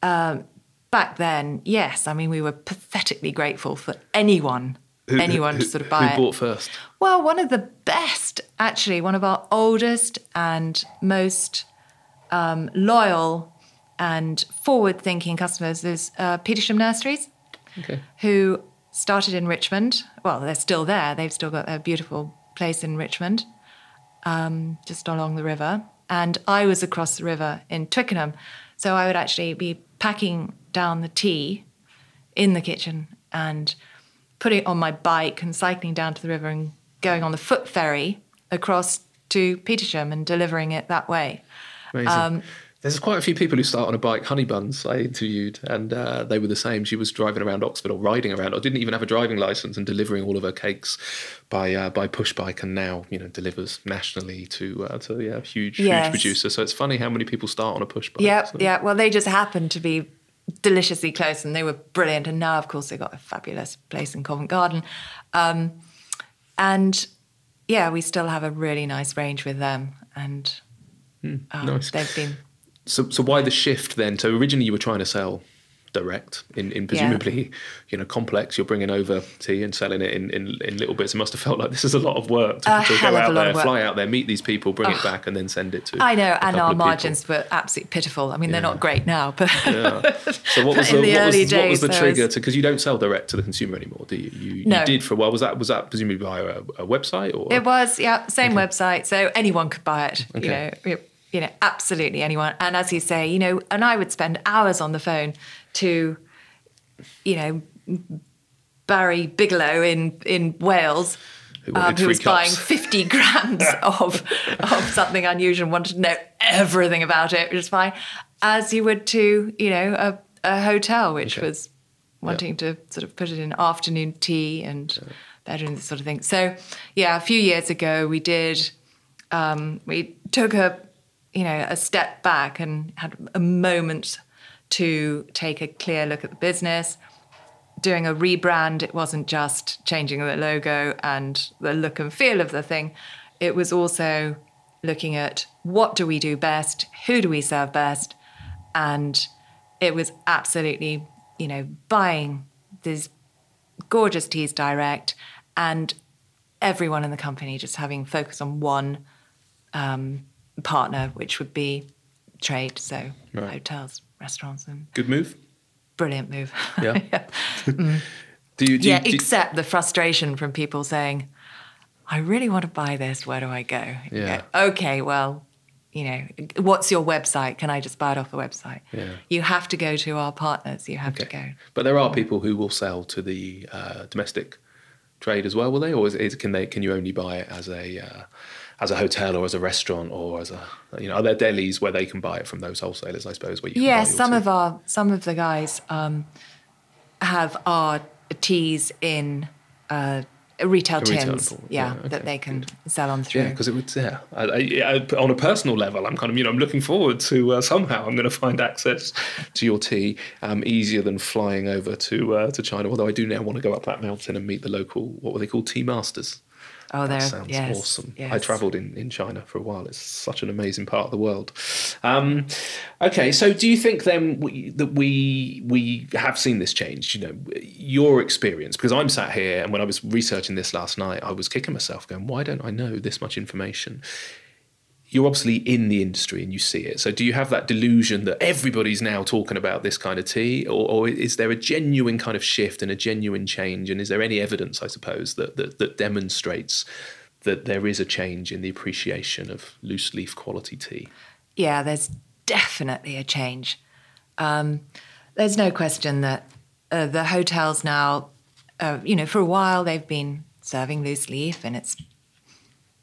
um, back then yes i mean we were pathetically grateful for anyone
Who-
anyone
who,
to sort of buy
who
it
bought first?
Well, one of the best, actually, one of our oldest and most um, loyal and forward thinking customers is uh, Petersham Nurseries,
Okay.
who started in Richmond. Well, they're still there, they've still got a beautiful place in Richmond, um, just along the river. And I was across the river in Twickenham. So I would actually be packing down the tea in the kitchen and putting it on my bike and cycling down to the river and going on the foot ferry across to Petersham and delivering it that way.
Amazing.
Um,
There's quite a few people who start on a bike. Honey Buns, I interviewed, and uh, they were the same. She was driving around Oxford or riding around, or didn't even have a driving license, and delivering all of her cakes by uh, by push bike, and now you know delivers nationally to uh, to yeah huge
Yes.
huge producer. So it's funny how many people start on a push bike.
Yeah,
So-
yeah. Well, they just happened to be deliciously close, and they were brilliant. And now, of course, they've got a fabulous place in Covent Garden, um, and yeah, we still have a really nice range with them, and um,
nice.
they've been.
So, so why the shift then? So originally you were trying to sell direct in, in presumably you know complex you're bringing over tea and selling it in, in, in little bits it must have felt like this is a lot of work to, to go out there fly out there meet these people bring it back and then send it to
I know, and our
people.
margins were absolutely pitiful. I mean, they're not great now, but
so what [LAUGHS] was the,
the
what was,
early
what was the trigger
was-
to because you don't sell direct to the consumer anymore do you you,
No.
you did for a while was that was that presumably via a, a website or
It was, yeah, same website, so anyone could buy it. You
Okay.
know, you- know, absolutely anyone. And as you say, you know, and I would spend hours on the phone to, you know, Barry Bigelow in in Wales.
Who
um, who was buying 50 [LAUGHS] grams of, of something unusual and wanted to know everything about it, which is fine, as you would to, you know, a, a hotel, which
Okay.
was wanting to sort of put it in afternoon tea and bedroom, this sort of thing. So, yeah, a few years ago we did, um, we took a, you know, a step back and had a moment to take a clear look at the business. Doing a rebrand, it wasn't just changing the logo and the look and feel of the thing. It was also looking at what do we do best, who do we serve best, and it was absolutely, you know, buying these gorgeous teas direct and everyone in the company just having focus on one um, partner, which would be trade, so
Right.
hotels, restaurants, and
good move
brilliant move.
yeah [LAUGHS] [LAUGHS] do you do you,
yeah,
do you-
except the frustration from people saying, I really want to buy this. Where do I go?
Yeah.
go, okay, well, you know, what's your website? Can I just buy it off the website?
Yeah.
You have to go to our partners. You have to go.
But there are people who will sell to the uh, domestic trade as well, will they? Or is, is can they can you only buy it as a uh, as a hotel or as a restaurant or as a you know are there delis where they can buy it from those wholesalers? I suppose where you
Yes, some
tea?
of our some of the guys um, have our teas in uh, retail tins. Yeah,
Yeah, okay,
that they can sell on through.
Yeah, because it would. Yeah, I, I, I, on a personal level, I'm kind of you know I'm looking forward to uh, somehow I'm going to find access to your tea um, easier than flying over to uh, to China. Although I do now want to go up that mountain and meet the local what were they called tea masters.
Oh,
That
there.
sounds
yes,
awesome. I travelled in, in China for a while. It's such an amazing part of the world. Um, okay, so do you think then we, that we we have seen this change? You know, your experience because I'm sat here and when I was researching this last night, I was kicking myself, going, "Why don't I know this much information?" You're obviously in the industry and you see it. So, do you have that delusion that everybody's now talking about this kind of tea, or, or is there a genuine kind of shift and a genuine change? And is there any evidence, I suppose, that that, that demonstrates that there is a change in the appreciation of loose leaf quality tea?
Yeah, there's definitely a change. Um, there's no question that uh, the hotels now, uh, you know, for a while they've been serving loose leaf and it's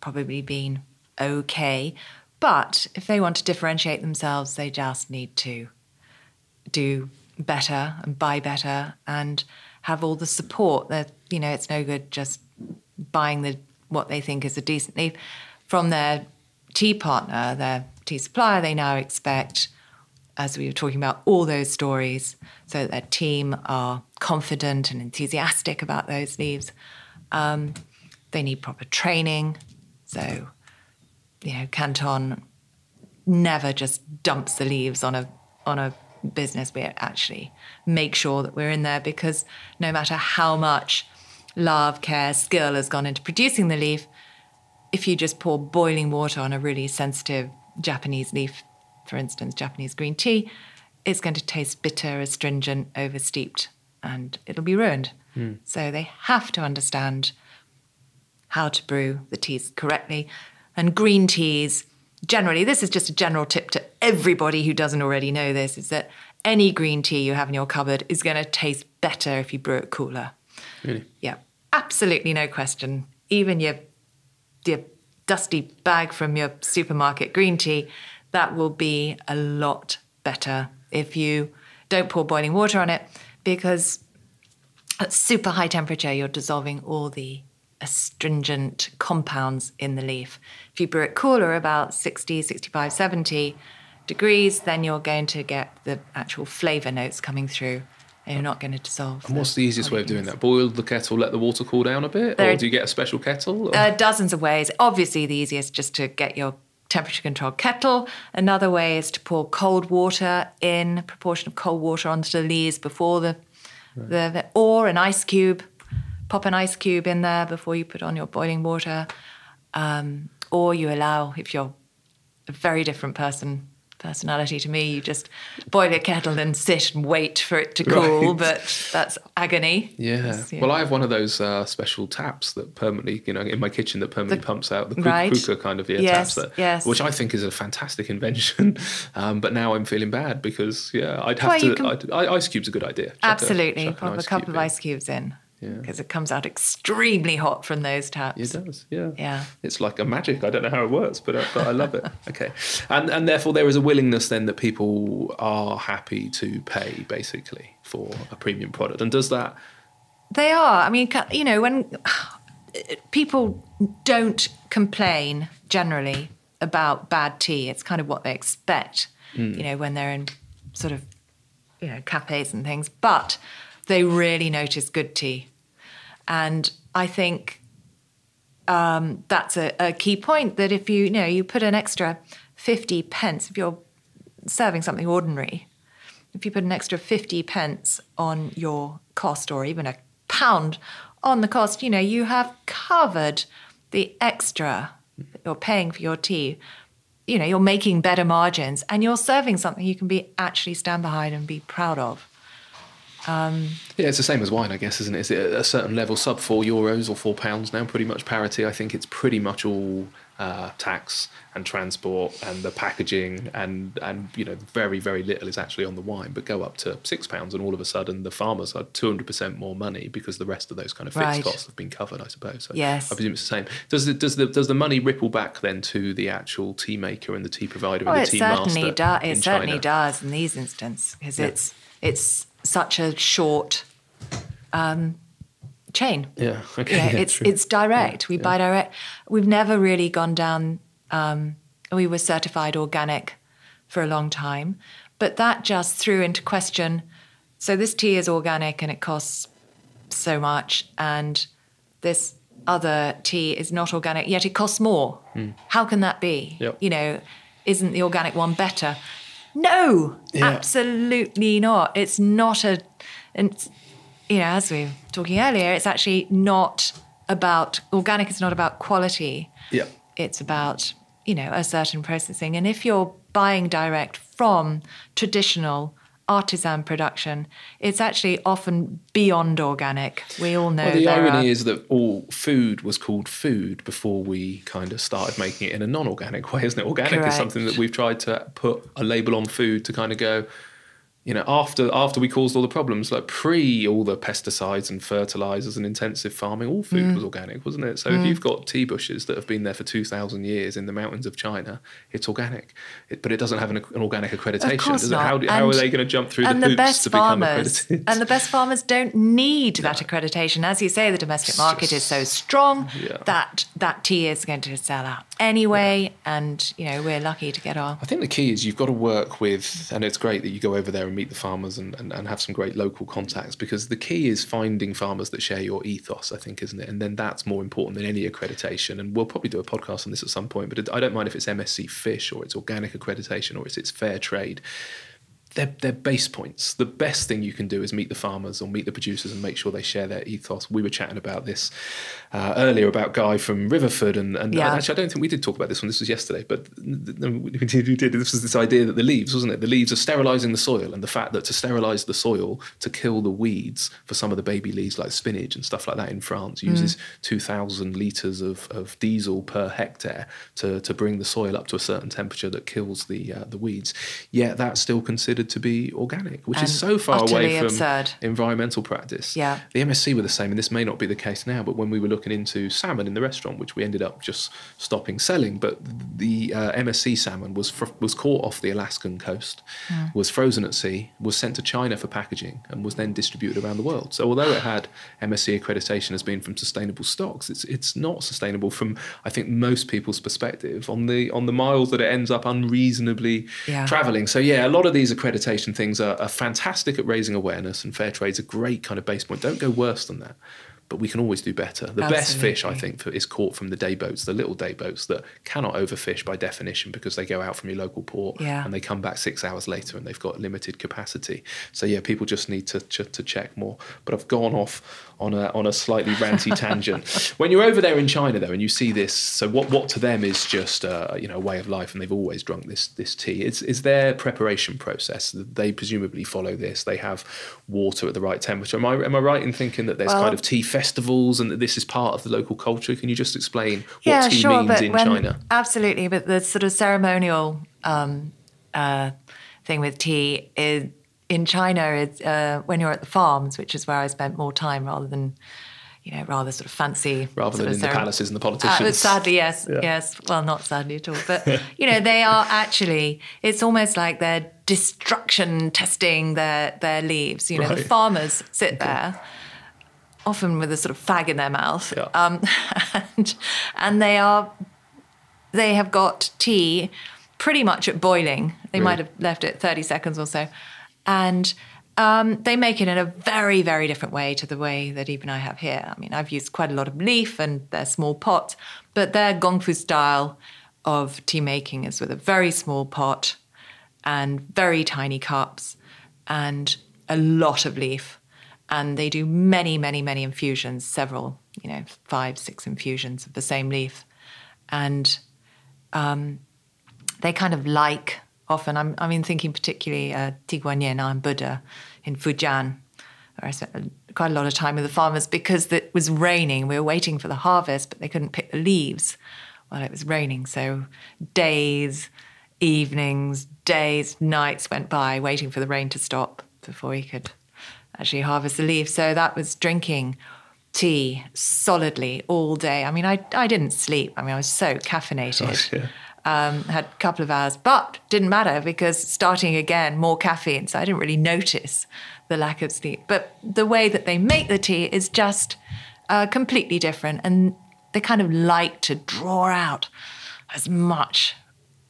probably been okay. But if they want to differentiate themselves, they just need to do better and buy better and have all the support that, you know, it's no good just buying the what they think is a decent leaf from their tea partner, their tea supplier. They now expect, as we were talking about, all those stories so that their team are confident and enthusiastic about those leaves. Um, they need proper training. So, you know, Canton never just dumps the leaves on a on a business. We actually make sure that we're in there because no matter how much love, care, skill has gone into producing the leaf, if you just pour boiling water on a really sensitive Japanese leaf, for instance, Japanese green tea, it's going to taste bitter, astringent, oversteeped, and it'll be ruined. Hmm. So they have to understand how to brew the teas correctly. And green teas, generally, this is just a general tip to everybody who doesn't already know this, is that any green tea you have in your cupboard is going to taste better if you brew it cooler.
Really?
Yeah, absolutely no question. Even your your dusty bag from your supermarket green tea, that will be a lot better if you don't pour boiling water on it because at super high temperature you're dissolving all the astringent compounds in the leaf. If you brew it cooler about 60, 65, 70 degrees, then you're going to get the actual flavor notes coming through and you're not going to dissolve.
And what's the easiest way of doing that? Boil the kettle, let the water cool down a bit,
There
or do you get a special kettle? or-
There are dozens of ways. Obviously, the easiest just to get your temperature controlled kettle. Another way is to pour cold water in, proportion of cold water onto the leaves before the, the, the, or an ice cube. Pop an ice cube in there before you put on your boiling water. Um, or you allow, if you're a very different person, personality to me. You just boil a kettle and sit and wait for it to cool, right. but that's agony.
Yeah. yeah. Well, I have one of those uh, special taps that permanently, you know, in my kitchen that permanently the, pumps out the right. Quooker kind of yeah, yes, taps that,
yes.
which I think is a fantastic invention. [LAUGHS] Um, but now I'm feeling bad because yeah, I'd have well, to. Can, I'd, ice cubes a good idea. Chuck
absolutely, a, pop a couple of ice cubes in because yeah. it comes out extremely hot from those taps.
It does, yeah.
Yeah.
It's like a magic. I don't know how it works, but, uh, but I love it. [LAUGHS] okay. And, and therefore, there is a willingness then that people are happy to pay basically for a premium product. And does that.
They are. I mean, you know, when people don't complain generally about bad tea, it's kind of what they expect, mm. you know, when they're in sort of, you know, cafes and things. But they really notice good tea. And I think um, that's a, a, key point that if you, you know, you put an extra 50 pence, if you're serving something ordinary, if you put an extra 50 pence on your cost or even a pound on the cost, you know, you have covered the extra that you're paying for your tea. You know, you're making better margins and you're serving something you can be actually stand behind and be proud of.
Um, yeah, it's the same as wine, I guess, isn't it? Is it a certain level, sub four euros or four pounds now, pretty much parity. I think it's pretty much all uh, tax and transport and the packaging and and you know very very little is actually on the wine, but go up to six pounds and all of a sudden the farmers are two hundred percent more money because the rest of those kind of fixed right. costs have been covered, I suppose. So
yes,
I presume it's the same. Does the, does the does the money ripple back then to the actual tea maker and the tea provider
oh,
and the tea
master?
Do-
it certainly does in these instances because yeah. it's it's such a short um, chain.
Yeah, okay. Yeah,
it's it's direct. Yeah, we yeah. buy direct. We've never really gone down. Um, we were certified organic for a long time, but that just threw into question. So this tea is organic and it costs so much, and this other tea is not organic yet it costs more. Mm. How can that be?
Yep.
You know, isn't the organic one better? No, yeah. absolutely not. It's not a, and you know, as we were talking earlier, it's actually not about organic. Is not about quality.
Yeah,
it's about you know a certain processing. And if you're buying direct from traditional artisan production, it's actually often beyond organic. We all know.
Well, the irony
are...
is that all food was called food before we kind of started making it in a non-organic [LAUGHS] way, isn't it? Organic Correct. is something that we've tried to put a label on food to kind of go you know, after after we caused all the problems, like pre all the pesticides and fertilizers and intensive farming, all food mm. was organic, wasn't it? So mm. if you've got tea bushes that have been there for two thousand years in the mountains of China, it's organic, it, but it doesn't have an, an organic accreditation.
Of not.
How, how, are they going to jump through the hoops the best to
farmers,
become accredited?
And the best farmers don't need that accreditation, as you say. The domestic market is so strong yeah. that that tea is going to sell out anyway, yeah. and you know we're lucky to get our.
I think the key is you've got to work with, and it's great that you go over there and meet the farmers and, and, and have some great local contacts because the key is finding farmers that share your ethos, I think, isn't it? And then that's more important than any accreditation. And we'll probably do a podcast on this at some point, but I don't mind if it's MSC Fish or it's organic accreditation or it's it's fair trade they're, they're base points. The best thing you can do is meet the farmers or meet the producers and make sure they share their ethos. We were chatting about this uh, earlier about Guy from Riverford, and, and
yeah.
actually, I don't think we did talk about this one. This was yesterday, but we did. This was this idea that the leaves, wasn't it? The leaves are sterilizing the soil, and the fact that to sterilize the soil to kill the weeds for some of the baby leaves like spinach and stuff like that in France mm. uses 2,000 liters of, of diesel per hectare to, to bring the soil up to a certain temperature that kills the uh, the weeds. Yet that's still considered considered to be organic, which and is so far away from
absurd.
environmental practice.
Yeah.
The MSC were the same, and this may not be the case now, but when we were looking into salmon in the restaurant, which we ended up just stopping selling, but the uh, MSC salmon was fr- was caught off the Alaskan coast, mm. was frozen at sea, was sent to China for packaging, and was then distributed around the world. So although it had MSC accreditation as being from sustainable stocks, it's it's not sustainable from I think most people's perspective on the on the miles that it ends up unreasonably yeah. traveling. So yeah, a lot of these accreditation accreditation things are, are fantastic at raising awareness, and fair trade's a great kind of base point. Don't go worse than that. but we can always do better. The best fish, I think, for, is caught from the day boats, the little day boats that cannot overfish by definition because they go out from your local port
Yeah.
and they come back six hours later and they've got limited capacity. So yeah, people just need to to, to check more. But I've gone off on a on a slightly ranty tangent. [LAUGHS] When you're over there in China though, and you see this, so what what to them is just uh, you know a way of life, and they've always drunk this this tea. It's is their preparation process? They presumably follow this. They have water at the right temperature. Am I am I right in thinking that there's
Well-
kind of tea festivals and that this is part of the local culture? Can you just explain what
yeah,
tea
sure,
means in
when,
China?
absolutely. But the sort of ceremonial um, uh, thing with tea is in China is uh, when you're at the farms, which is where I spent more time rather than, you know, rather sort of fancy.
Rather than in the palaces and the
Uh,
politicians.
sadly, yes,
Yeah.
yes. Well, not sadly at all, but [LAUGHS] you know, they are actually. It's almost like they're destruction testing their their leaves. You know, the farmers sit there, often with a sort of fag in their mouth,
Yeah.
um, [LAUGHS] and and they are they have got tea pretty much at boiling. They might have left it 30 seconds or so. And um, they make it in a very, very different way to the way that even I have here. I mean, I've used quite a lot of leaf and they're small pots, but their gongfu style of tea making is with a very small pot and very tiny cups and a lot of leaf. And they do many, many, many infusions, several, you know, five, six infusions of the same leaf. And um, they kind of like often. I'm, I mean, thinking particularly uh, I'm Buddha in Fujian, where I spent quite a lot of time with the farmers because it was raining. We were waiting for the harvest, but they couldn't pick the leaves while it was raining. So days, evenings, days, nights went by waiting for the rain to stop before we could actually harvest the leaves. So that was drinking tea solidly all day. I mean, I, I didn't sleep. I mean, I was so caffeinated.
yeah.
Um, had a couple of hours, but didn't matter because starting again, more caffeine. So I didn't really notice the lack of sleep. But the way that they make the tea is just uh, completely different. And they kind of like to draw out as much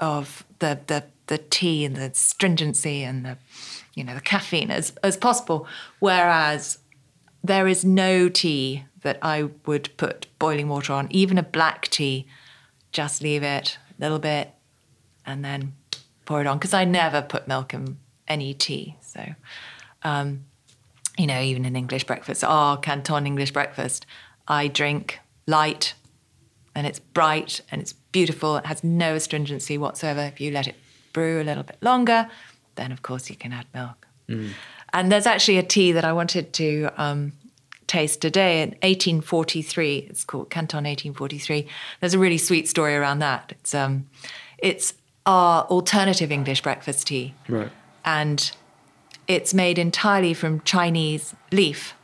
of the, the, the tea and the stringency and the, you know, the caffeine as, as possible. Whereas there is no tea that I would put boiling water on, even a black tea. Just leave it little bit and then pour it on because I never put milk in any tea. So, um, you know, even in English breakfast, our Canton English breakfast, I drink light and it's bright and it's beautiful. It has no astringency whatsoever. If you let it brew a little bit longer, then of course you can add milk. And there's actually a tea that I wanted to um, taste today in 1843. It's called Canton 1843. There's a really sweet story around that. It's um, it's our alternative English breakfast tea,
Right.
and it's made entirely from Chinese leaf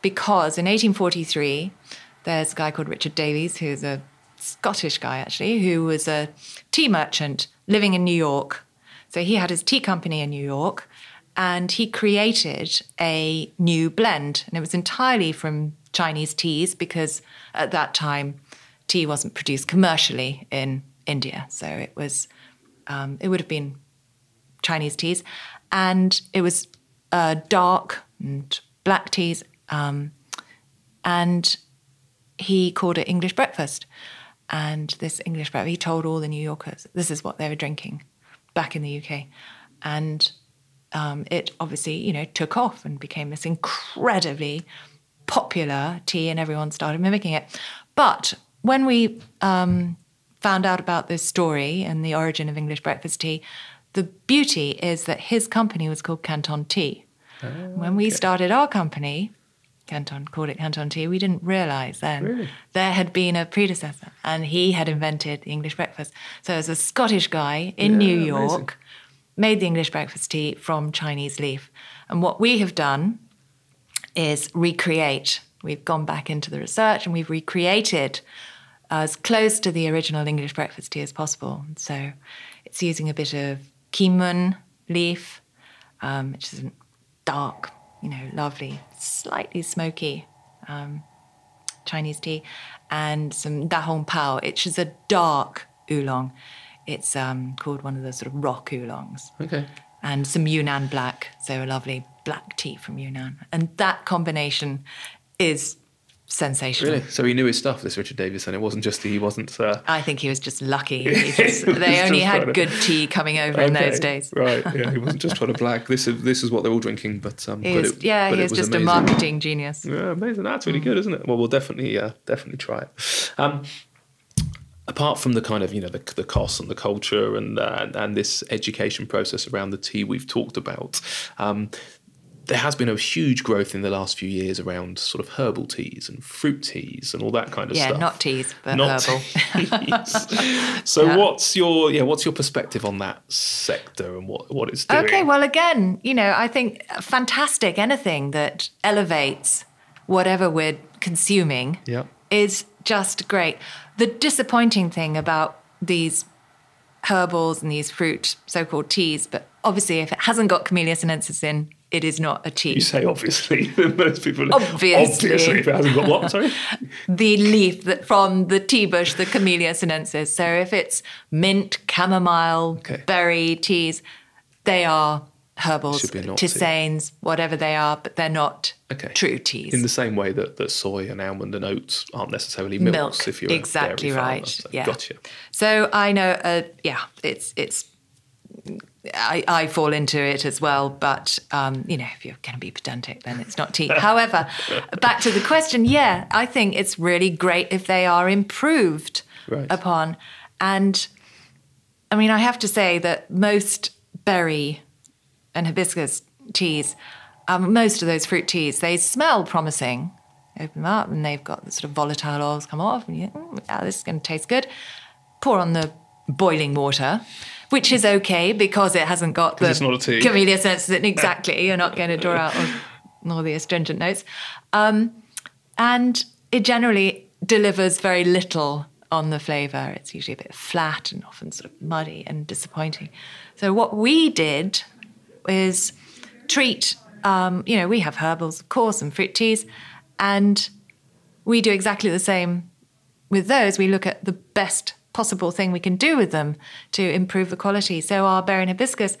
because in 1843 there's a guy called Richard Davies who's a Scottish guy actually who was a tea merchant living in New York. So he had his tea company in New York and he created a new blend and it was entirely from Chinese teas because at that time tea wasn't produced commercially in India. So it was um, it would have been Chinese teas, and it was uh, dark and black teas, um, and he called it English breakfast. And this English breakfast, he told all the New Yorkers this is what they were drinking back in the UK, and um, it obviously you know took off and became this incredibly popular tea, and everyone started mimicking it. But when we um, found out about this story and the origin of English breakfast tea, the beauty is that his company was called Canton Tea. when we started our company, Canton called it Canton Tea, we didn't realize then
Really?
there had been a predecessor and he had invented the English breakfast. So as a Scottish guy in
Yeah,
New
amazing.
Made the English breakfast tea from Chinese leaf. And what we have done is recreate. We've gone back into the research and we've recreated as close to the original English breakfast tea as possible. So it's using a bit of keemun leaf, um, which is a dark, you know, lovely, slightly smoky um, Chinese tea, and some da hong pao, which is a dark oolong. It's um, called one of the sort of rock oolongs
Okay.
and some Yunnan black, so a lovely black tea from Yunnan. And that combination is sensational.
Really? So he knew his stuff, this Richard Davison. It wasn't just he wasn't. Uh,
I think he was just lucky. [LAUGHS] Just- they only had
to-
good tea coming over in those days.
right? Yeah, he wasn't just trying to [LAUGHS] black. This is this is what they're all drinking, but um,
He
but
was,
it,
yeah,
but
he was just
amazing.
a marketing genius.
Yeah, amazing. That's
Mm.
really good, isn't it? Well, we'll definitely, uh, definitely try it. Um, apart from the kind of you know the, the costs and the culture and uh, and this education process around the tea we've talked about. Um, there has been a huge growth in the last few years around sort of herbal teas and fruit teas and all that kind of
Yeah,
stuff.
Yeah, not teas, but
Not
herbal. [LAUGHS]
teas. [LAUGHS] so
Yeah.
what's your yeah what's your perspective on that sector and what what it's doing?
Okay, well, again, you know, I think fantastic. Anything that elevates whatever we're consuming
Yeah.
is just great. The disappointing thing about these herbals and these fruit so-called teas, but obviously, if it hasn't got Camellia sinensis in, it is not a tea.
You say obviously, [LAUGHS] most people
Obviously.
obviously if it hasn't got what sorry. [LAUGHS]
the leaf that from the tea bush, the Camellia sinensis. So if it's mint, chamomile,
Okay.
berry teas, they are herbals,
Should be a not tea.
tisanes, whatever they are, but they're not
Okay.
true teas.
In the same way that, that soy and almond and oats aren't necessarily milks
Milk,
if you're
exactly
a dairy farmer.
right.
So,
yeah.
Gotcha.
So I know, uh, yeah, it's it's. I, I fall into it as well, but um, you know, if you're going to be pedantic, then it's not tea. [LAUGHS] However, back to the question, yeah, I think it's really great if they are improved
Right.
upon, and I mean, I have to say that most berry and hibiscus teas, um, most of those fruit teas, they smell promising. Open them up, and they've got the sort of volatile oils come off, and you think, mm, yeah, this is going to taste good. Pour on the boiling water, which is okay because it hasn't got the
it's not a tea.
camellia sense. Exactly, you're not going to draw out all, all the astringent notes, um, and it generally delivers very little on the flavour. It's usually a bit flat and often sort of muddy and disappointing. So what we did is treat. Um, you know, we have herbals, of course, and fruit teas, and we do exactly the same with those. We look at the best possible thing we can do with them to improve the quality. So our berry and hibiscus,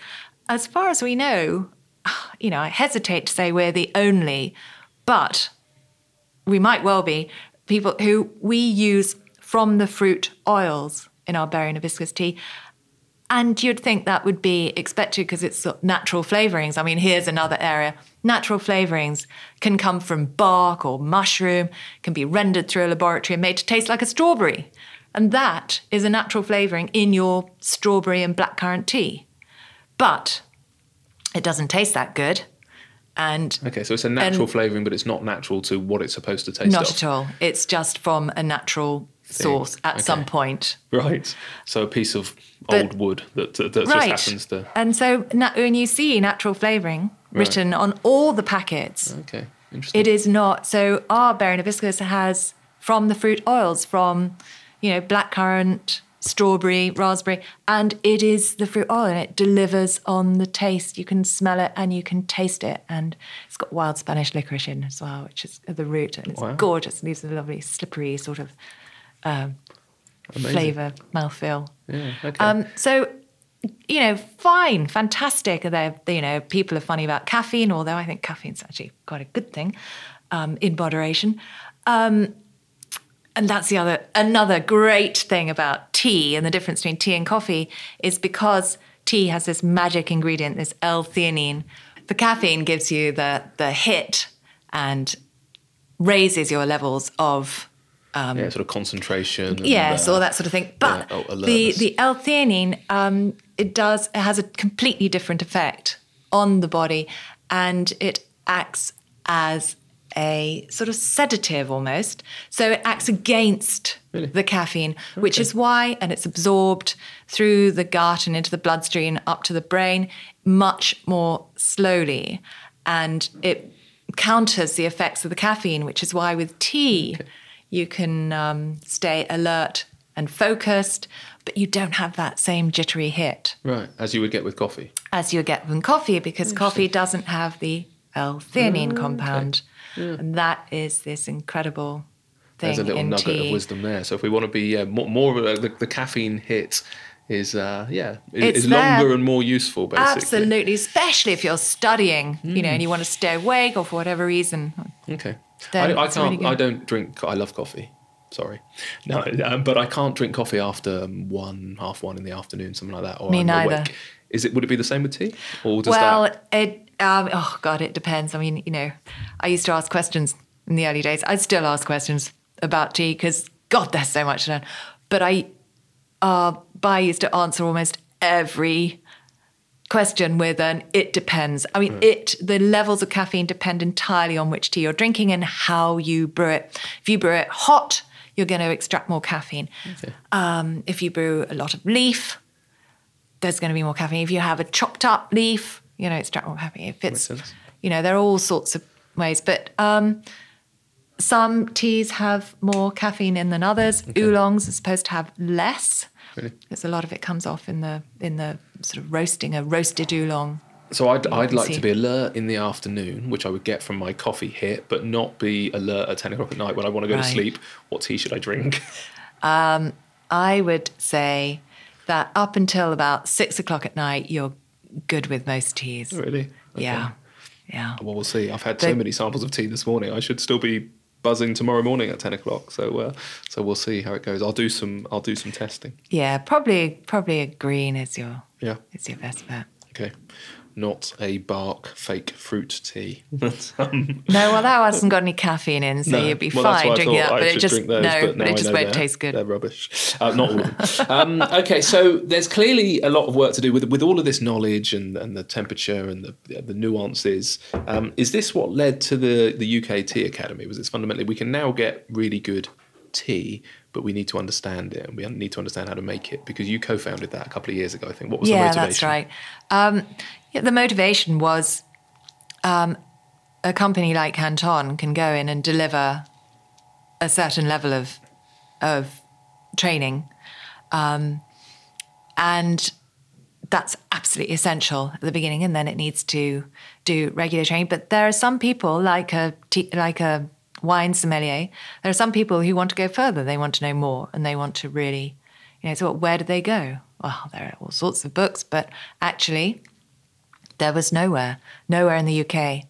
as far as we know, [SIGHS] you know, I hesitate to say we're the only, but we might well be people who we use from the fruit oils in our berry and hibiscus tea. And you'd think that would be expected because it's natural flavorings. I mean, here's another area. Natural flavorings can come from bark or mushroom, can be rendered through a laboratory and made to taste like a strawberry. And that is a natural flavoring in your strawberry and blackcurrant tea. But it doesn't taste that good. And
Okay, so it's a natural flavouring, but it's not natural to what it's supposed to taste
not
of.
at all. It's just from a natural source at
Okay.
some point.
Right. So a piece of
But-
old wood that, that, that
right.
just happens to.
And so na- when you see natural flavouring written on all the packets,
Okay, interesting.
it is not. So our berry and hibiscus has from the fruit oils, from you know blackcurrant, strawberry, raspberry, and it is the fruit oil, and it delivers on the taste. You can smell it and you can taste it, and it's got wild Spanish licorice in as well, which is the root, and it's
Wow.
gorgeous. And these are lovely, slippery sort of um, flavour, mouthfeel.
Yeah, okay.
Um, so, you know, fine, fantastic. They're, you know, people are funny about caffeine, although I think caffeine's actually quite a good thing um, in moderation. Um, and that's the other another great thing about tea and the difference between tea and coffee is because tea has this magic ingredient, this L-theanine. The caffeine gives you the the hit and raises your levels of
yeah, sort of concentration. and,
yes,
uh,
all that sort of thing. But
yeah, oh,
the the L-theanine, um, it does it has a completely different effect on the body, and it acts as a sort of sedative almost. So it acts against the caffeine, which is why, and it's absorbed through the gut and into the bloodstream up to the brain much more slowly, and it counters the effects of the caffeine, which is why with tea you can um, stay alert and focused, but you don't have that same jittery hit
Right, as you would get with coffee.
as you get from coffee because coffee doesn't have the L-theanine compound, and that is this incredible thing
There's a little
in
nugget
tea.
of wisdom there. So if we want to be yeah, more, more of a, the, the caffeine hit is uh, yeah is,
It's
is
there.
longer and more useful basically.
Absolutely, especially if you're studying, you know,
Mm.
and you want to stay awake or for whatever reason.
Okay. I, I can't.
good.
I don't drink. I love coffee. Sorry, no, um, but I can't drink coffee after um, one, half one in the afternoon, something like that. Or
Me
I'm
neither.
awake. Is it? Would it be the same with tea? Or does
well,
that?
it um, oh god, it depends. I mean, you know, I used to ask questions in the early days. I still ask questions about tea because God, there's so much to learn. But I, uh, I used to answer almost every question with an "it depends." I mean, it the levels of caffeine depend entirely on which tea you're drinking and how you brew it. If you brew it hot, you're going to extract more caffeine. Um, if you brew a lot of leaf, there's going to be more caffeine. If you have a chopped up leaf, you know, extract more caffeine. If it's, you know, there are all sorts of ways. But um, some teas have more caffeine in than others. Oolongs are supposed to have less.
Really?
Because a lot of it comes off in the in the sort of roasting a roasted oolong.
So I'd, I'd like to be alert in the afternoon, which I would get from my coffee hit, but not be alert at ten o'clock at night when I want to go
Right.
to sleep. What tea should I drink?
Um, I would say that up until about six o'clock at night, you're good with most teas.
really? Okay.
Yeah, yeah.
Well, we'll see. I've had so many samples of tea this morning. I should still be buzzing tomorrow morning at ten o'clock. So, uh, so we'll see how it goes. I'll do some. I'll do some testing.
Yeah, probably probably a green is your
Yeah.
is your best bet.
Okay. Not a bark fake fruit tea. [LAUGHS] That's, um,
No, well, that hasn't got any caffeine in, so
No.
you'd be
Well,
fine
what
drinking
thought.
that.
I
But it just
drink those,
no,
but,
but, it just
know
won't
they're-
taste good.
They're rubbish. Uh, not all of them. um, okay, so there's clearly a lot of work to do with with all of this knowledge and, and the temperature and the the nuances. Um, is this what led to the the UK Tea Academy? Was it fundamentally we can now get really good tea, but we need to understand it and we need to understand how to make it because you co-founded that a couple of years ago. I think. What was the
yeah,
motivation?
that's right. Um, yeah, the motivation was um, a company like Canton can go in and deliver a certain level of of training, um, and that's absolutely essential at the beginning, and then it needs to do regular training. But there are some people, like a like a wine sommelier, there are some people who want to go further. They want to know more, and they want to really, you know. So where do they go? Well, there are all sorts of books, but actually, there was nowhere, nowhere in the UK.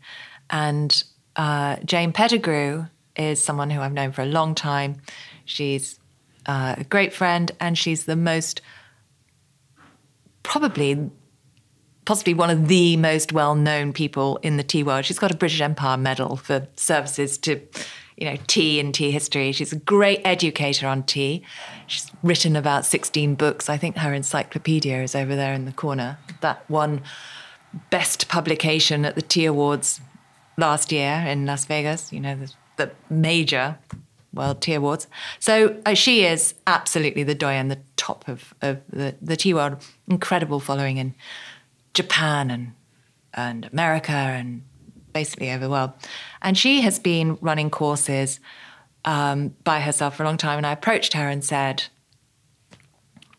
And uh, Jane Pettigrew is someone who I've known for a long time. She's uh, a great friend, and she's the most probably possibly one of the most well-known people in the tea world. She's got a British Empire Medal for services to, you know, tea and tea history. She's a great educator on tea. She's written about 16 books. I think her encyclopedia is over there in the corner. That one best publication at the Tea Awards last year in Las Vegas, you know, the, the major World Tea Awards. So uh, she is absolutely the doyen, the top of, of the, the tea world. Incredible following in Japan and, and America and basically over the world. And she has been running courses um, by herself for a long time. And I approached her and said,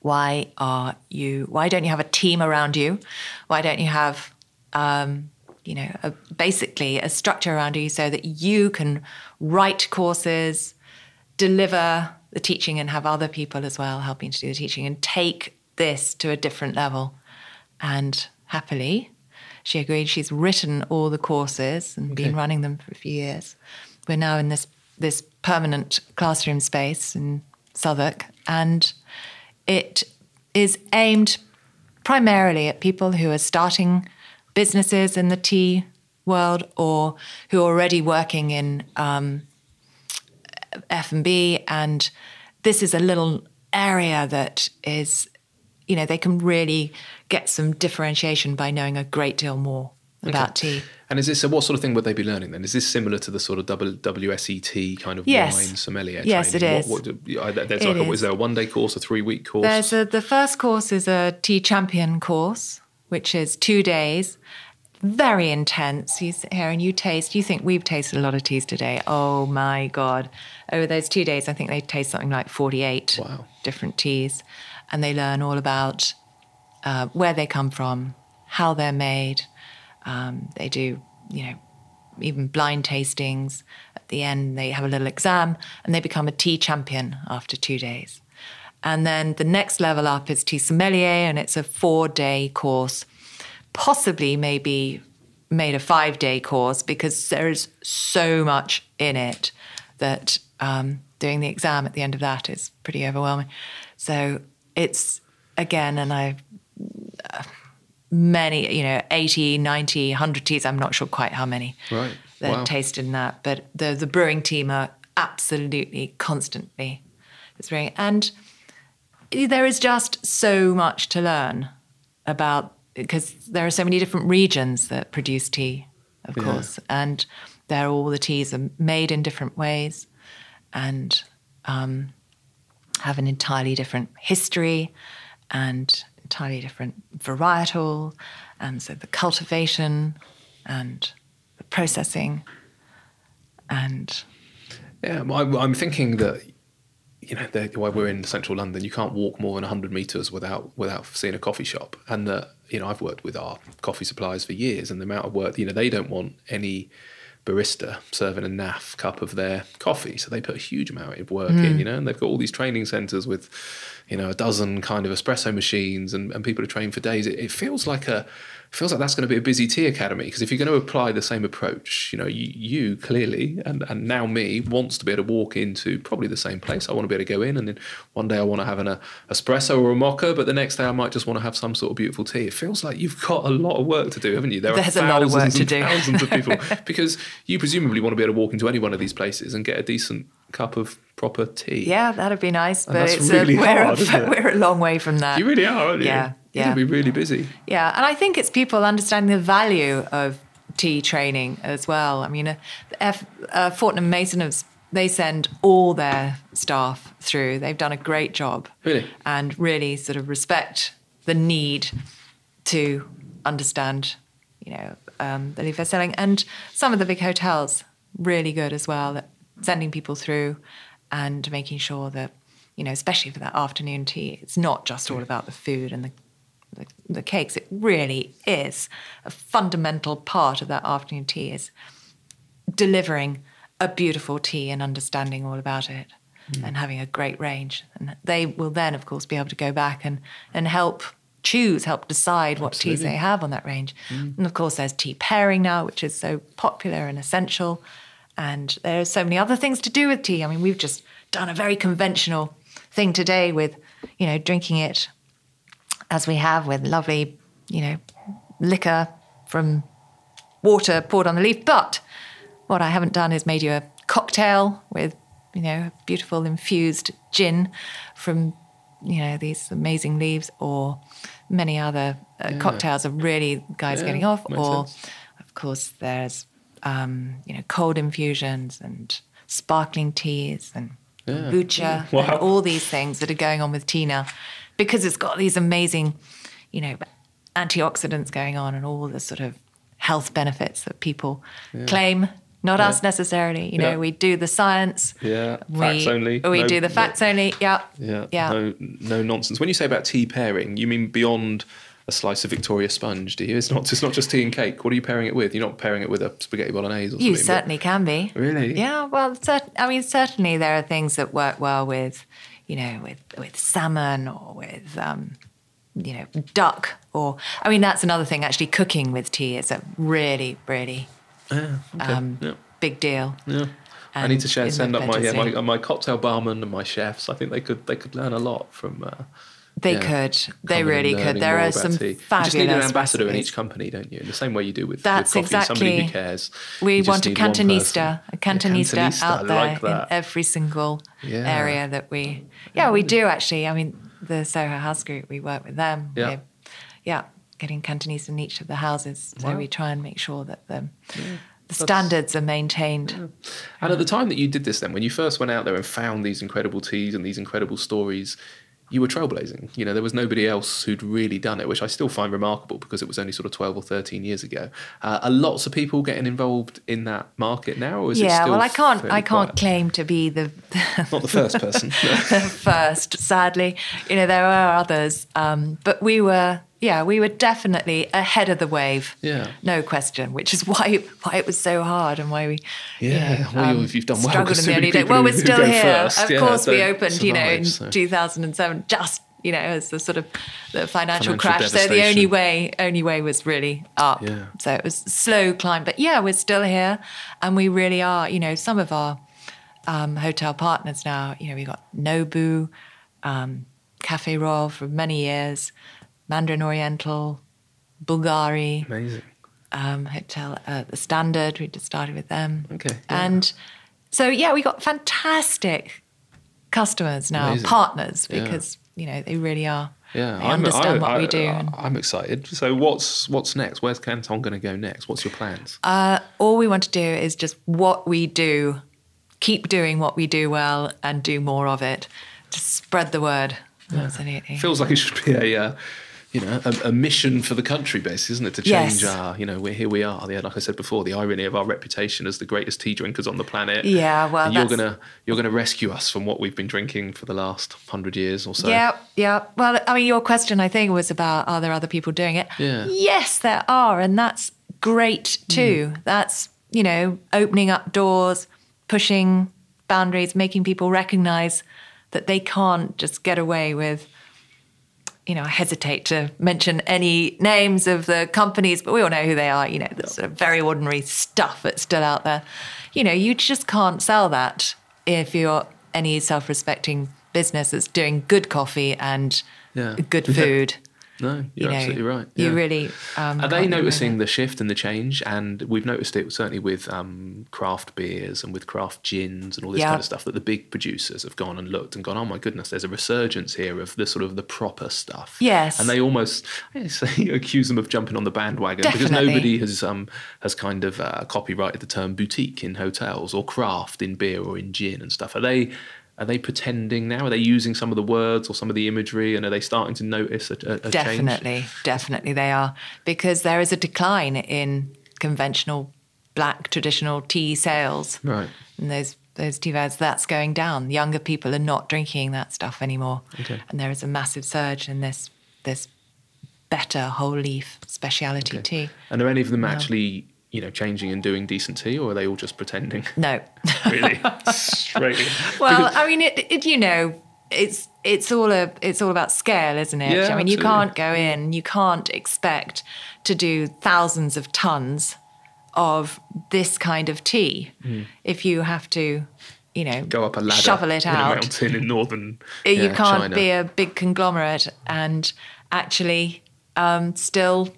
why are you why don't you have a team around you? Why don't you have um, you know a, basically a structure around you so that you can write courses deliver the teaching and have other people as well helping to do the teaching and take this to a different level. And happily she agreed. She's written all the courses and been running them for a few years. We're now in this this permanent classroom space in southwark. And it is aimed primarily at people who are starting businesses in the tea world or who are already working in um, F&B and this is a little area that is you know they can really get some differentiation by knowing a great deal more about tea.
And is this so? What sort of thing would they be learning then? Is this similar to the sort of WSET kind of
Yes.
wine sommelier?
Yes,
training?
it is.
What, what there's
It
like a,
is.
is there a one day course, a three week course?
There's a, the first course is a tea champion course, which is two days, very intense. You sit here and you taste. You think we've tasted a lot of teas today? Oh my god! Over those two days, I think they taste something like forty-eight
Wow.
different teas, and they learn all about uh, where they come from, how they're made. Um, they do, you know, even blind tastings. At the end, they have a little exam and they become a tea champion after two days. And then the next level up is tea sommelier, and it's a four day course, possibly maybe made a five day course because there is so much in it that um, doing the exam at the end of that is pretty overwhelming. So it's again, and I. Many, you know, 80, 90, 100 teas. I'm not sure quite how many
Right.
that
Wow.
tasted in that, but the the brewing team are absolutely constantly it's brewing, and there is just so much to learn about because there are so many different regions that produce tea, of
Yeah.
course, and they're all the teas are made in different ways, and um, have an entirely different history and entirely different varietal, and so the cultivation and the processing and
Yeah, I'm, I'm thinking that you know that while we're in central London, you can't walk more than 100 meters without without seeing a coffee shop. And that you know I've worked with our coffee suppliers for years, and the amount of work you know they don't want any barista serving a naff cup of their coffee, so they put a huge amount of work in. Mm. You know, and they've got all these training centres with you know a dozen kind of espresso machines, and, and people are trained for days. It, it feels like a feels like that's going to be a busy tea academy because if you're going to apply the same approach, you know, you, you clearly and, and now me wants to be able to walk into probably the same place. I want to be able to go in and then one day I want to have an uh, espresso or a mocha, but the next day I might just want to have some sort of beautiful tea. It feels like you've got a lot of work to do, haven't you? There
There's
are
a lot of work
thousands
to
and
do.
thousands of people [LAUGHS] because you presumably want to be able to walk into any one of these places and get a decent cup of proper tea.
yeah, that'd be nice.
And
But it's
really
a, we're,
hard,
a, [LAUGHS] we're a long way from that.
You really are, aren't you?
Yeah, yeah.
to be really busy.
Yeah, and I think it's people understanding the value of tea training as well. I mean, uh, F, uh, Fortnum Mason has they send all their staff through. They've done a great job,
Really?
and really sort of respect the need to understand, you know, um, the leaf they're selling. And some of the big hotels really good as well sending people through and making sure that, you know, especially for that afternoon tea, it's not just all about the food and the the, the cakes. It really is a fundamental part of that afternoon tea is delivering a beautiful tea and understanding all about it mm. and having a great range. And they will then, of course, be able to go back and, and help choose, help decide what teas they have on that range. Mm. And of course, there's tea pairing now, which is so popular and essential. And there's so many other things to do with tea. I mean, we've just done a very conventional thing today with, you know, drinking it as we have with lovely, you know, liquor from water poured on the leaf. But what I haven't done is made you a cocktail with, you know, beautiful infused gin from, you know, these amazing leaves or many other uh, cocktails are really guys
Yeah,
getting off. Or,
sense.
of course, there's, um, you know, cold infusions and sparkling teas and
Yeah.
kombucha
Wow.
and all these things that are going on with tea now because it's got these amazing, you know, antioxidants going on and all the sort of health benefits that people claim. Not
Yeah.
us necessarily. You know,
Yeah.
we do the science.
Yeah,
we,
facts only.
We
No-
do the
no-
facts only. Yeah.
Yeah.
Yeah.
No, no nonsense. When you say about tea pairing, you mean beyond a slice of Victoria sponge, do you? It's not. It's not just tea and cake. What are you pairing it with? You're not pairing it with a spaghetti bolognese or something.
You certainly can be.
Really?
Yeah. Well, cert- I mean, certainly there are things that work well with, you know, with with salmon or with, um, you know, duck. Or I mean, that's another thing. Actually, cooking with tea is a really, really
Yeah. Okay.
um,
yeah.
big deal.
Yeah. I need to share, send up my, yeah, my my cocktail barman and my chefs. I think they could they could learn a lot from. Uh,
They
yeah,
could. They really could. There are some
tea.
fabulous
You just need an ambassador in each company, don't you? In the same way you do with,
That's
with coffee. Somebody
exactly-
who cares.
We want a
need one person.
cantonista, a
Yeah,
cantonista,
cantonista,
out there
like
in every single
Yeah.
area that we. Yeah, we do actually. I mean, the Soho House Group, we work with them.
Yeah.
We're- yeah, getting Cantonese in each of the houses. So
Wow.
we try and make sure that the, the standards are maintained.
And at the time that you did this, then when you first went out there and found these incredible teas and these incredible stories, you were trailblazing. You know, there was nobody else who'd really done it, which I still find remarkable because it was only sort of twelve or thirteen years ago. Uh, are lots of people getting involved in that market now, or is it
Yeah,
still
well, I can't. I can't
quiet?
claim to be the
Not the first person. [LAUGHS]
first, sadly. You know, there are others. Um, but we were, yeah, we were definitely ahead of the wave.
Yeah.
No question, which is [LAUGHS] why why it was so hard and why we, you
Yeah,
know,
well,
um,
you've- done well,
struggled in the early days. Well, we're still here.
first,
of
yeah,
course, we opened, you know, in
so.
2007, just you know, as the sort of the financial,
Financial
crash. So the only way, only way was really up.
Yeah.
So it was slow climb, but yeah, we're still here, and we really are. You know, some of our um, hotel partners now. You know, we've got Nobu, um, Cafe Royal for many years, Mandarin Oriental, Bulgari
Amazing.
um, hotel, uh, the Standard. We just started with them.
Okay, yeah.
And so yeah, we got fantastic customers now,
Amazing.
partners,
Yeah.
because you know they really are.
Yeah,
they understand what we do. and-
I'm excited. So what's what's next? Where's Canton going to go next? What's your plans?
Uh, all we want to do is just what we do, keep doing what we do well, and do more of it. Just spread the word. Absolutely.
Feels like it should be a, uh, you know, a, a mission for the country base, isn't it? To change
Yes.
our, you know, we're here we are. Yeah, like I said before, the irony of our reputation as the greatest tea drinkers on the planet.
Yeah, well,
And you're gonna you're gonna rescue us from what we've been drinking for the last hundred years or so.
Yeah, yeah. Well, I mean, your question, I think, was about are there other people doing it?
Yeah.
Yes, there are. And that's great too.
Mm.
That's, you know, opening up doors, pushing boundaries, making people recognize that they can't just get away with, you know, I hesitate to mention any names of the companies, but we all know who they are, you know, the sort of very ordinary stuff that's still out there. You know, you just can't sell that if you're any self respecting business that's doing good coffee and
Yeah.
good food.
No,
You
you're
know,
absolutely right.
You
Yeah.
really um,
Are they
can't get away
noticing the shift and the change? And we've noticed it certainly with um, craft beers and with craft gins and all this
Yeah.
kind of stuff that the big producers have gone and looked and gone, oh my goodness, there's a resurgence here of the sort of the proper stuff.
Yes.
And they almost say, [LAUGHS] accuse them of jumping on the bandwagon because nobody has um, has kind of uh, copyrighted the term boutique in hotels or craft in beer or in gin and stuff. Are they? Are they pretending now? Are they using some of the words or some of the imagery, and are they starting to notice a, a, a change?
Definitely, definitely they are because there is a decline in conventional black traditional tea sales.
Right.
And those those tea bags, that's going down. Younger people are not drinking that stuff anymore.
Okay.
And there is a massive surge in this this better whole leaf speciality tea.
And are any of them actually, you know, changing and doing decent tea, or are they all just pretending?
No. [LAUGHS]
really, [LAUGHS] straight.
Well,
Because-
I mean, it, it you know, it's it's all a it's all about scale, isn't it?
Yeah,
I mean, you can't go in, you can't expect to do thousands of tons of this kind of tea if you have to, you know,
go up a ladder,
shovel it
in a
out.
mountain in northern.
you
yeah,
can't
China.
be a big conglomerate and actually um, still,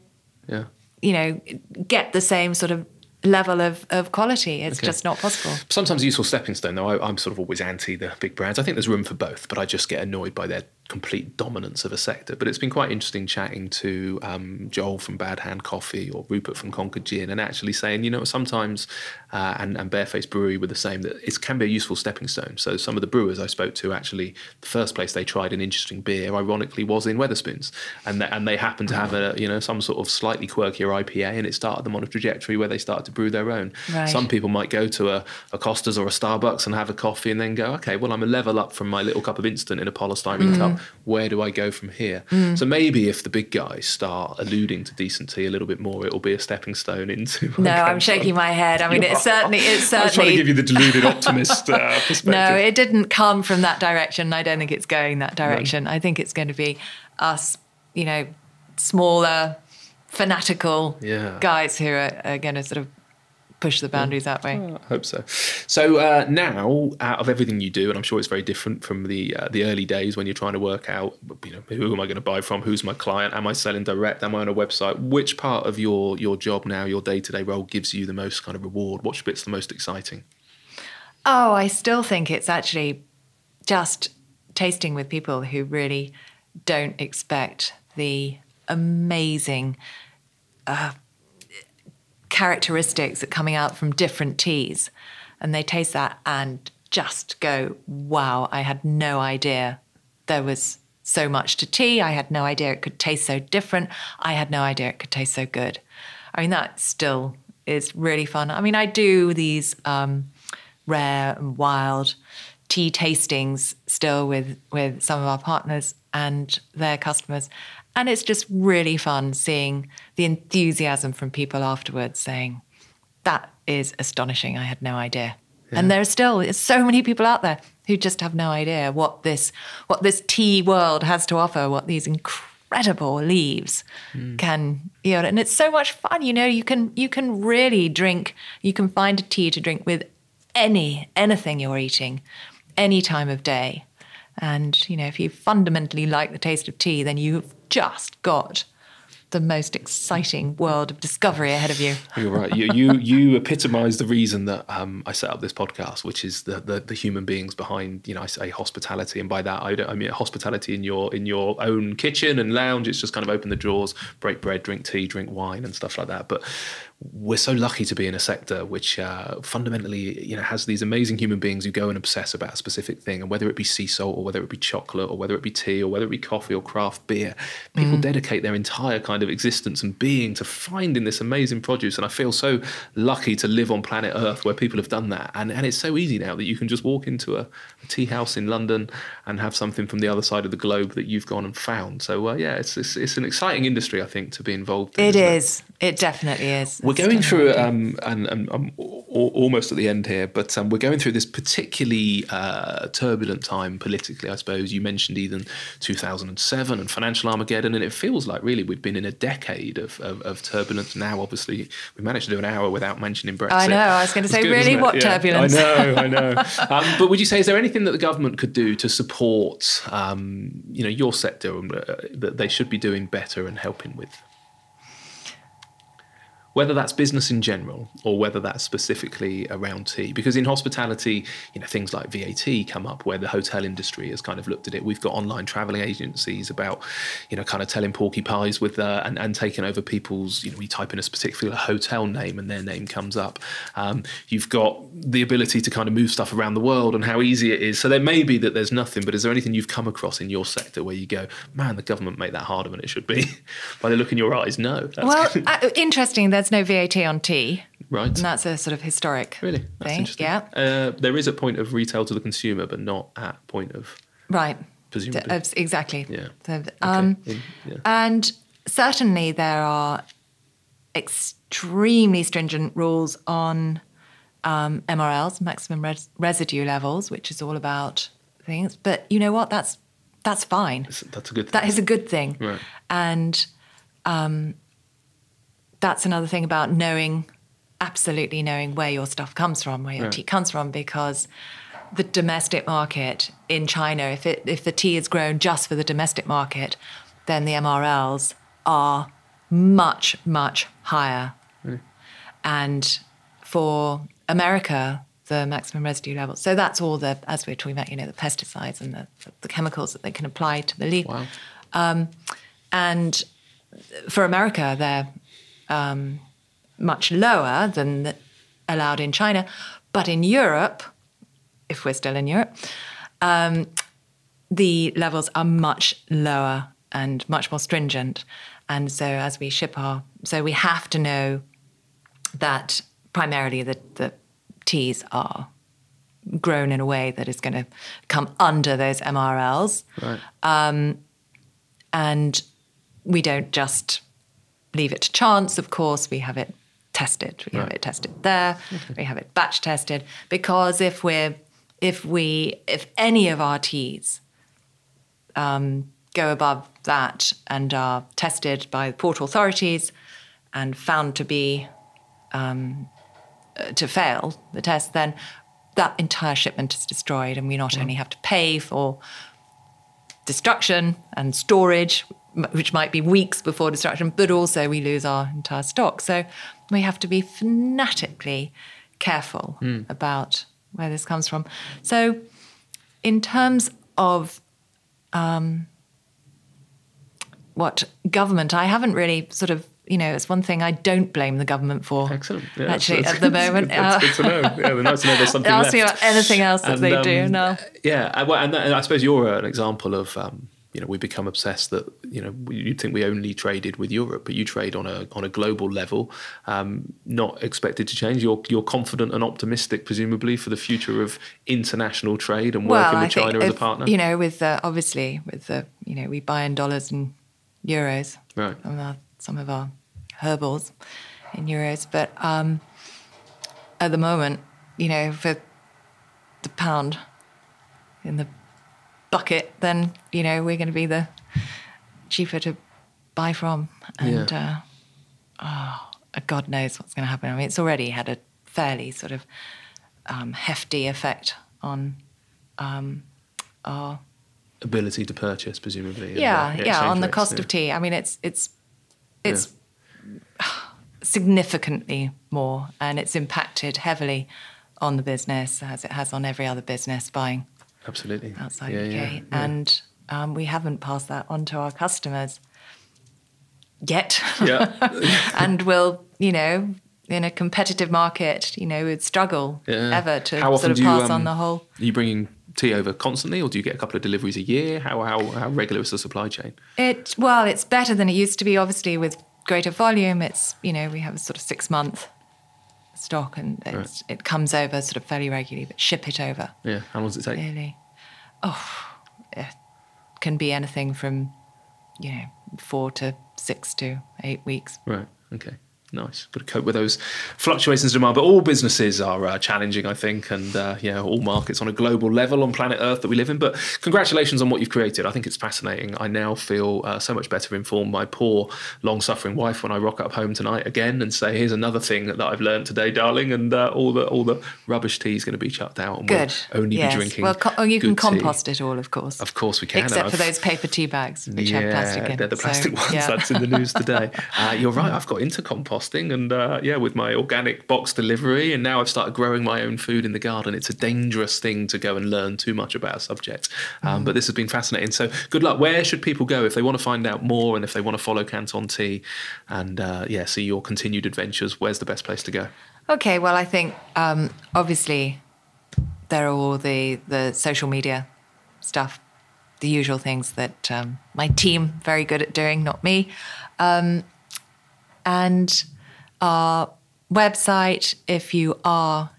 yeah.
You know, get the same sort of level of, of quality. It's
Okay.
just not possible.
Sometimes a useful stepping stone, though. I, I'm sort of always anti the big brands. I think there's room for both, but I just get annoyed by their complete dominance of a sector. But it's been quite interesting chatting to um, Joel from Bad Hand Coffee or Rupert from Conker Gin and actually saying, you know, sometimes, uh, and, and Barefaced Brewery were the same, that it can be a useful stepping stone. So some of the brewers I spoke to actually, the first place they tried an interesting beer, ironically, was in Wetherspoons. And, th- and they happened to have a, you know, some sort of slightly quirkier IPA and it started them on a trajectory where they started to brew their own.
Right.
Some people might go to a, a Costa's or a Starbucks and have a coffee and then go, okay, well, I'm a level up from my little cup of instant in a polystyrene
Mm.
cup. Where do I go from here? So maybe if the big guys start alluding to decency a little bit more, it'll be a stepping stone into. [LAUGHS]
No, I'm shaking my head. I mean,
it [LAUGHS]
it's
are.
certainly, it's
I was trying to give you the deluded [LAUGHS] optimist uh, perspective.
No, it didn't come from that direction. I don't think it's going that direction. I think it's going to be us, you know, smaller, fanatical
Yeah.
guys who are, are going to sort of push the boundaries that way.
I hope so. So uh, now, out of everything you do, and I'm sure it's very different from the uh, the early days when you're trying to work out, you know, who am I going to buy from? Who's my client? Am I selling direct? Am I on a website? Which part of your your job now, your day to day role, gives you the most kind of reward? Which bit's the most exciting?
Oh, I still think it's actually just tasting with people who really don't expect the amazing uh, characteristics that coming out from different teas. And they taste that and just go, wow, I had no idea there was so much to tea. I had no idea it could taste so different. I had no idea it could taste so good. I mean, that still is really fun. I mean, I do these um, rare and wild tea tastings still with with some of our partners and their customers and it's just really fun seeing the enthusiasm from people afterwards saying that is astonishing i had no idea and there are still so many people out there who just have no idea what this what this tea world has to offer, what these incredible leaves hmm. can yield. know, and it's so much fun. You know, you can you can really drink. You can find a tea to drink with any anything you're eating, any time of day, and you know if you fundamentally like the taste of tea, then you've just got the most exciting world of discovery ahead of you.
You're right. You you, [LAUGHS] you epitomise the reason that um, I set up this podcast, which is the, the, the human beings behind. You know, I say hospitality, and by that I don't. I mean hospitality in your in your own kitchen and lounge. It's just kind of open the drawers, break bread, drink tea, drink wine, and stuff like that. But we're so lucky to be in a sector which uh, fundamentally you know has these amazing human beings who go and obsess about a specific thing and whether it be sea salt or whether it be chocolate or whether it be tea or whether it be coffee or craft beer people mm. dedicate their entire kind of existence and being to finding this amazing produce and i feel so lucky to live on planet earth where people have done that and, and it's so easy now that you can just walk into a, a tea house in london and have something from the other side of the globe that you've gone and found so uh, yeah it's, it's, it's an exciting industry i think to be involved in
it is it? it definitely is
we're going through, um, and, and I'm almost at the end here, but um, we're going through this particularly uh, turbulent time politically, I suppose. You mentioned even 2007 and financial Armageddon, and it feels like really we've been in a decade of, of, of turbulence. Now, obviously, we managed to do an hour without mentioning Brexit. I
know, I was going to say, good, really, what yeah, turbulence?
I know, I know. [LAUGHS] [LAUGHS] um, but would you say, is there anything that the government could do to support, um, you know, your sector uh, that they should be doing better and helping with? Whether that's business in general or whether that's specifically around tea. Because in hospitality, you know, things like VAT come up where the hotel industry has kind of looked at it. We've got online traveling agencies about, you know, kind of telling porky pies with uh, and, and taking over people's, you know, we type in a particular hotel name and their name comes up. Um, you've got the ability to kind of move stuff around the world and how easy it is. So there may be that there's nothing, but is there anything you've come across in your sector where you go, man, the government made that harder than it should be? [LAUGHS] By the look in your eyes, no.
well, uh, interesting. There's no VAT on tea.
Right. And
that's a sort of historic
really That's
thing. Yeah.
Uh, there is a point of retail to the consumer, but not at point of
right.
Presumably.
Uh, exactly. Yeah. So, um, okay. yeah. And certainly there are extremely stringent rules on um, MRLs, maximum res- residue levels, which is all about things. But you know what? That's that's fine.
That's a good. thing.
That is a good thing. Right. And um, that's another thing about knowing, absolutely knowing where your stuff comes from, where your tea comes from, because the domestic market in China, if it if the tea is grown just for the domestic market, then the MRLs are much much higher, mm. and for America, the maximum residue level. So that's all the as we're talking about, you know, the pesticides and the, the chemicals that they can apply to the leaf.
Wow. Um,
and for America, they're um, much lower than allowed in China. But in Europe, if we're still in Europe, um, the levels are much lower and much more stringent. And so as we ship our, so we have to know that primarily the, the teas are grown in a way that is going to come under those MRLs.
Right. Um,
and we don't just leave it to chance. Of course, we have it tested. We right. have it tested there. We have it batch tested because if we're if we if any of our teas um, go above that and are tested by the port authorities and found to be um, uh, to fail the test, then that entire shipment is destroyed, and we not only have to pay for destruction and storage, which might be weeks before destruction, but also we lose our entire stock. So we have to be fanatically careful mm. about where this comes from. So, in terms of um, what government, I haven't really sort of you know, it's one thing I don't blame the government for.
Excellent.
Yeah, actually, at the moment, [LAUGHS]
that's good to know. Yeah, nice to know there's something [LAUGHS]
Ask left. me about anything else that and, they um, do now.
Yeah, and, and, I suppose you're an example of um, you know we become obsessed that you know you'd think we only traded with Europe, but you trade on a on a global level, um, not expected to change. You're you're confident and optimistic, presumably, for the future of international trade and working with China as a partner.
You know, with uh, obviously with the you know we buy in dollars and euros.
Right.
Some of our, some of our herbals in euros, but um, at the moment, you know, for the pound in the bucket, then you know we're going to be the cheaper to buy from, and
Yeah.
uh, oh, God knows what's going to happen. I mean, it's already had a fairly sort of um, hefty effect on um, our
Ability to purchase, presumably.
yeah,
uh,
yeah,
exchange
on the
rates,
cost
yeah.
of tea. I mean, it's it's it's significantly more, and it's impacted heavily on the business as it has on every other business buying
Absolutely.
outside
Yeah,
UK.
yeah.
And um, we haven't passed that on to our customers yet.
Yeah. [LAUGHS]
and we'll, you know, in a competitive market, you know, would struggle ever to sort of
do you,
pass
um,
on the whole.
Are you bringing tea over constantly, or do you get a couple of deliveries a year? How how how regular is the supply chain?
It well, it's better than it used to be. Obviously, with greater volume, it's you know we have a sort of six month stock, and it's, it comes over sort of fairly regularly. But ship it over
Yeah. How long does it take?
really, oh, it can be anything from you know four to six to eight weeks.
Right. Okay. Nice. Got to cope with those fluctuations in demand. But all businesses are uh, challenging, I think, and uh, yeah, all markets on a global level on planet Earth that we live in. But congratulations on what you've created. I think it's fascinating. I now feel uh, so much better informed. My poor, long-suffering wife when I rock up home tonight again and say, "Here's another thing that I've learned today, darling," and uh, all the all the rubbish tea is going to be chucked out, and
Good.
we'll only
yes.
be drinking.
Well, co- oh, you can
good tea.
compost it all, of course.
Of course we can.
Except for those paper tea bags, which
yeah,
have plastic in.
they're the
So,
plastic [LAUGHS] ones.
yeah.
That's in the news today. [LAUGHS] Uh, you're right. I've got into and uh, yeah, with my organic box delivery, and now I've started growing my own food in the garden. It's a dangerous thing to go and learn too much about a subject, um,
Mm.
but this has been fascinating. So, good luck. Where should people go if they want to find out more, and if they want to follow Canton Tea, and uh, yeah, see your continued adventures? Where's the best place to go?
Okay, well, I think um, obviously there are all the the social media stuff, the usual things that um, my team very good at doing, not me, um, and our website. If you are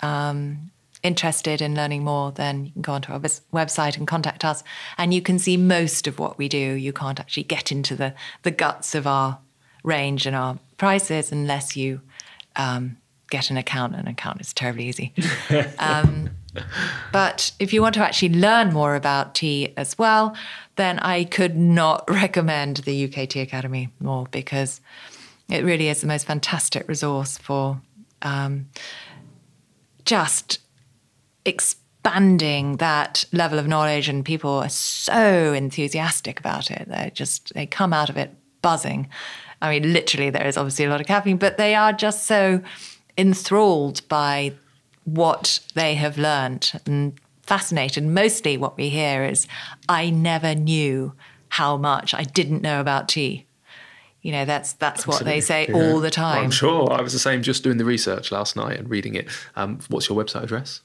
um, interested in learning more, then you can go onto our webs- website and contact us, and you can see most of what we do. You can't actually get into the the guts of our range and our prices unless you um, get an account. An account is terribly easy. [LAUGHS] um, but if you want to actually learn more about tea as well, then I could not [LAUGHS] recommend the UK Tea Academy more because it really is the most fantastic resource for um, just expanding that level of knowledge and people are so enthusiastic about it. They just they come out of it buzzing. I mean literally there is obviously a lot of caffeine but they are just so enthralled by what they have learned. And fascinated mostly what we hear is i never knew how much i didn't know about tea you know that's that's what they say
yeah.
all the time
I'm sure. I was the same just doing the research last night and reading it. Um, what's your website address?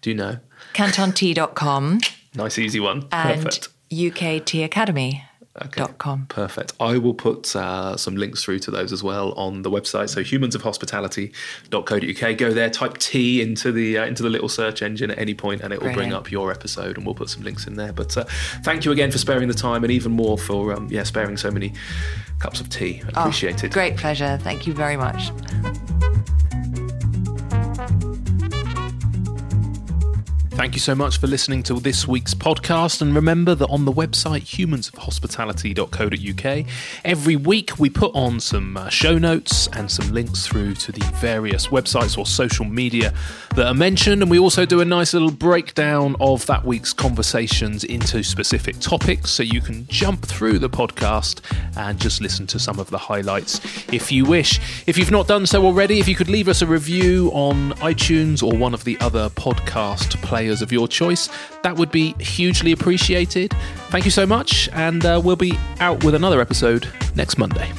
Do you know?
cantontea.com
Nice, easy one.
And
Perfect. And Perfect.
ukteaacademy.com.
Perfect. I will put uh, some links through to those as well on the website. So humansofhospitality.co.uk. Go there, type T into the uh, into the little search engine at any point, and it will bring up your episode, and we'll put some links in there. But uh, thank you again for sparing the time, and even more for um, yeah sparing so many cups of tea.
Oh,
Appreciate it.
Great pleasure. Thank you very much.
Thank you so much for listening to this week's podcast. And remember that on the website humansofhospitality.co.uk, every week we put on some uh, show notes and some links through to the various websites or social media that are mentioned. And we also do a nice little breakdown of that week's conversations into specific topics so you can jump through the podcast and just listen to some of the highlights if you wish. If you've not done so already, if you could leave us a review on iTunes or one of the other podcast players of your choice, that would be hugely appreciated. Thank you so much, and uh, we'll be out with another episode next Monday.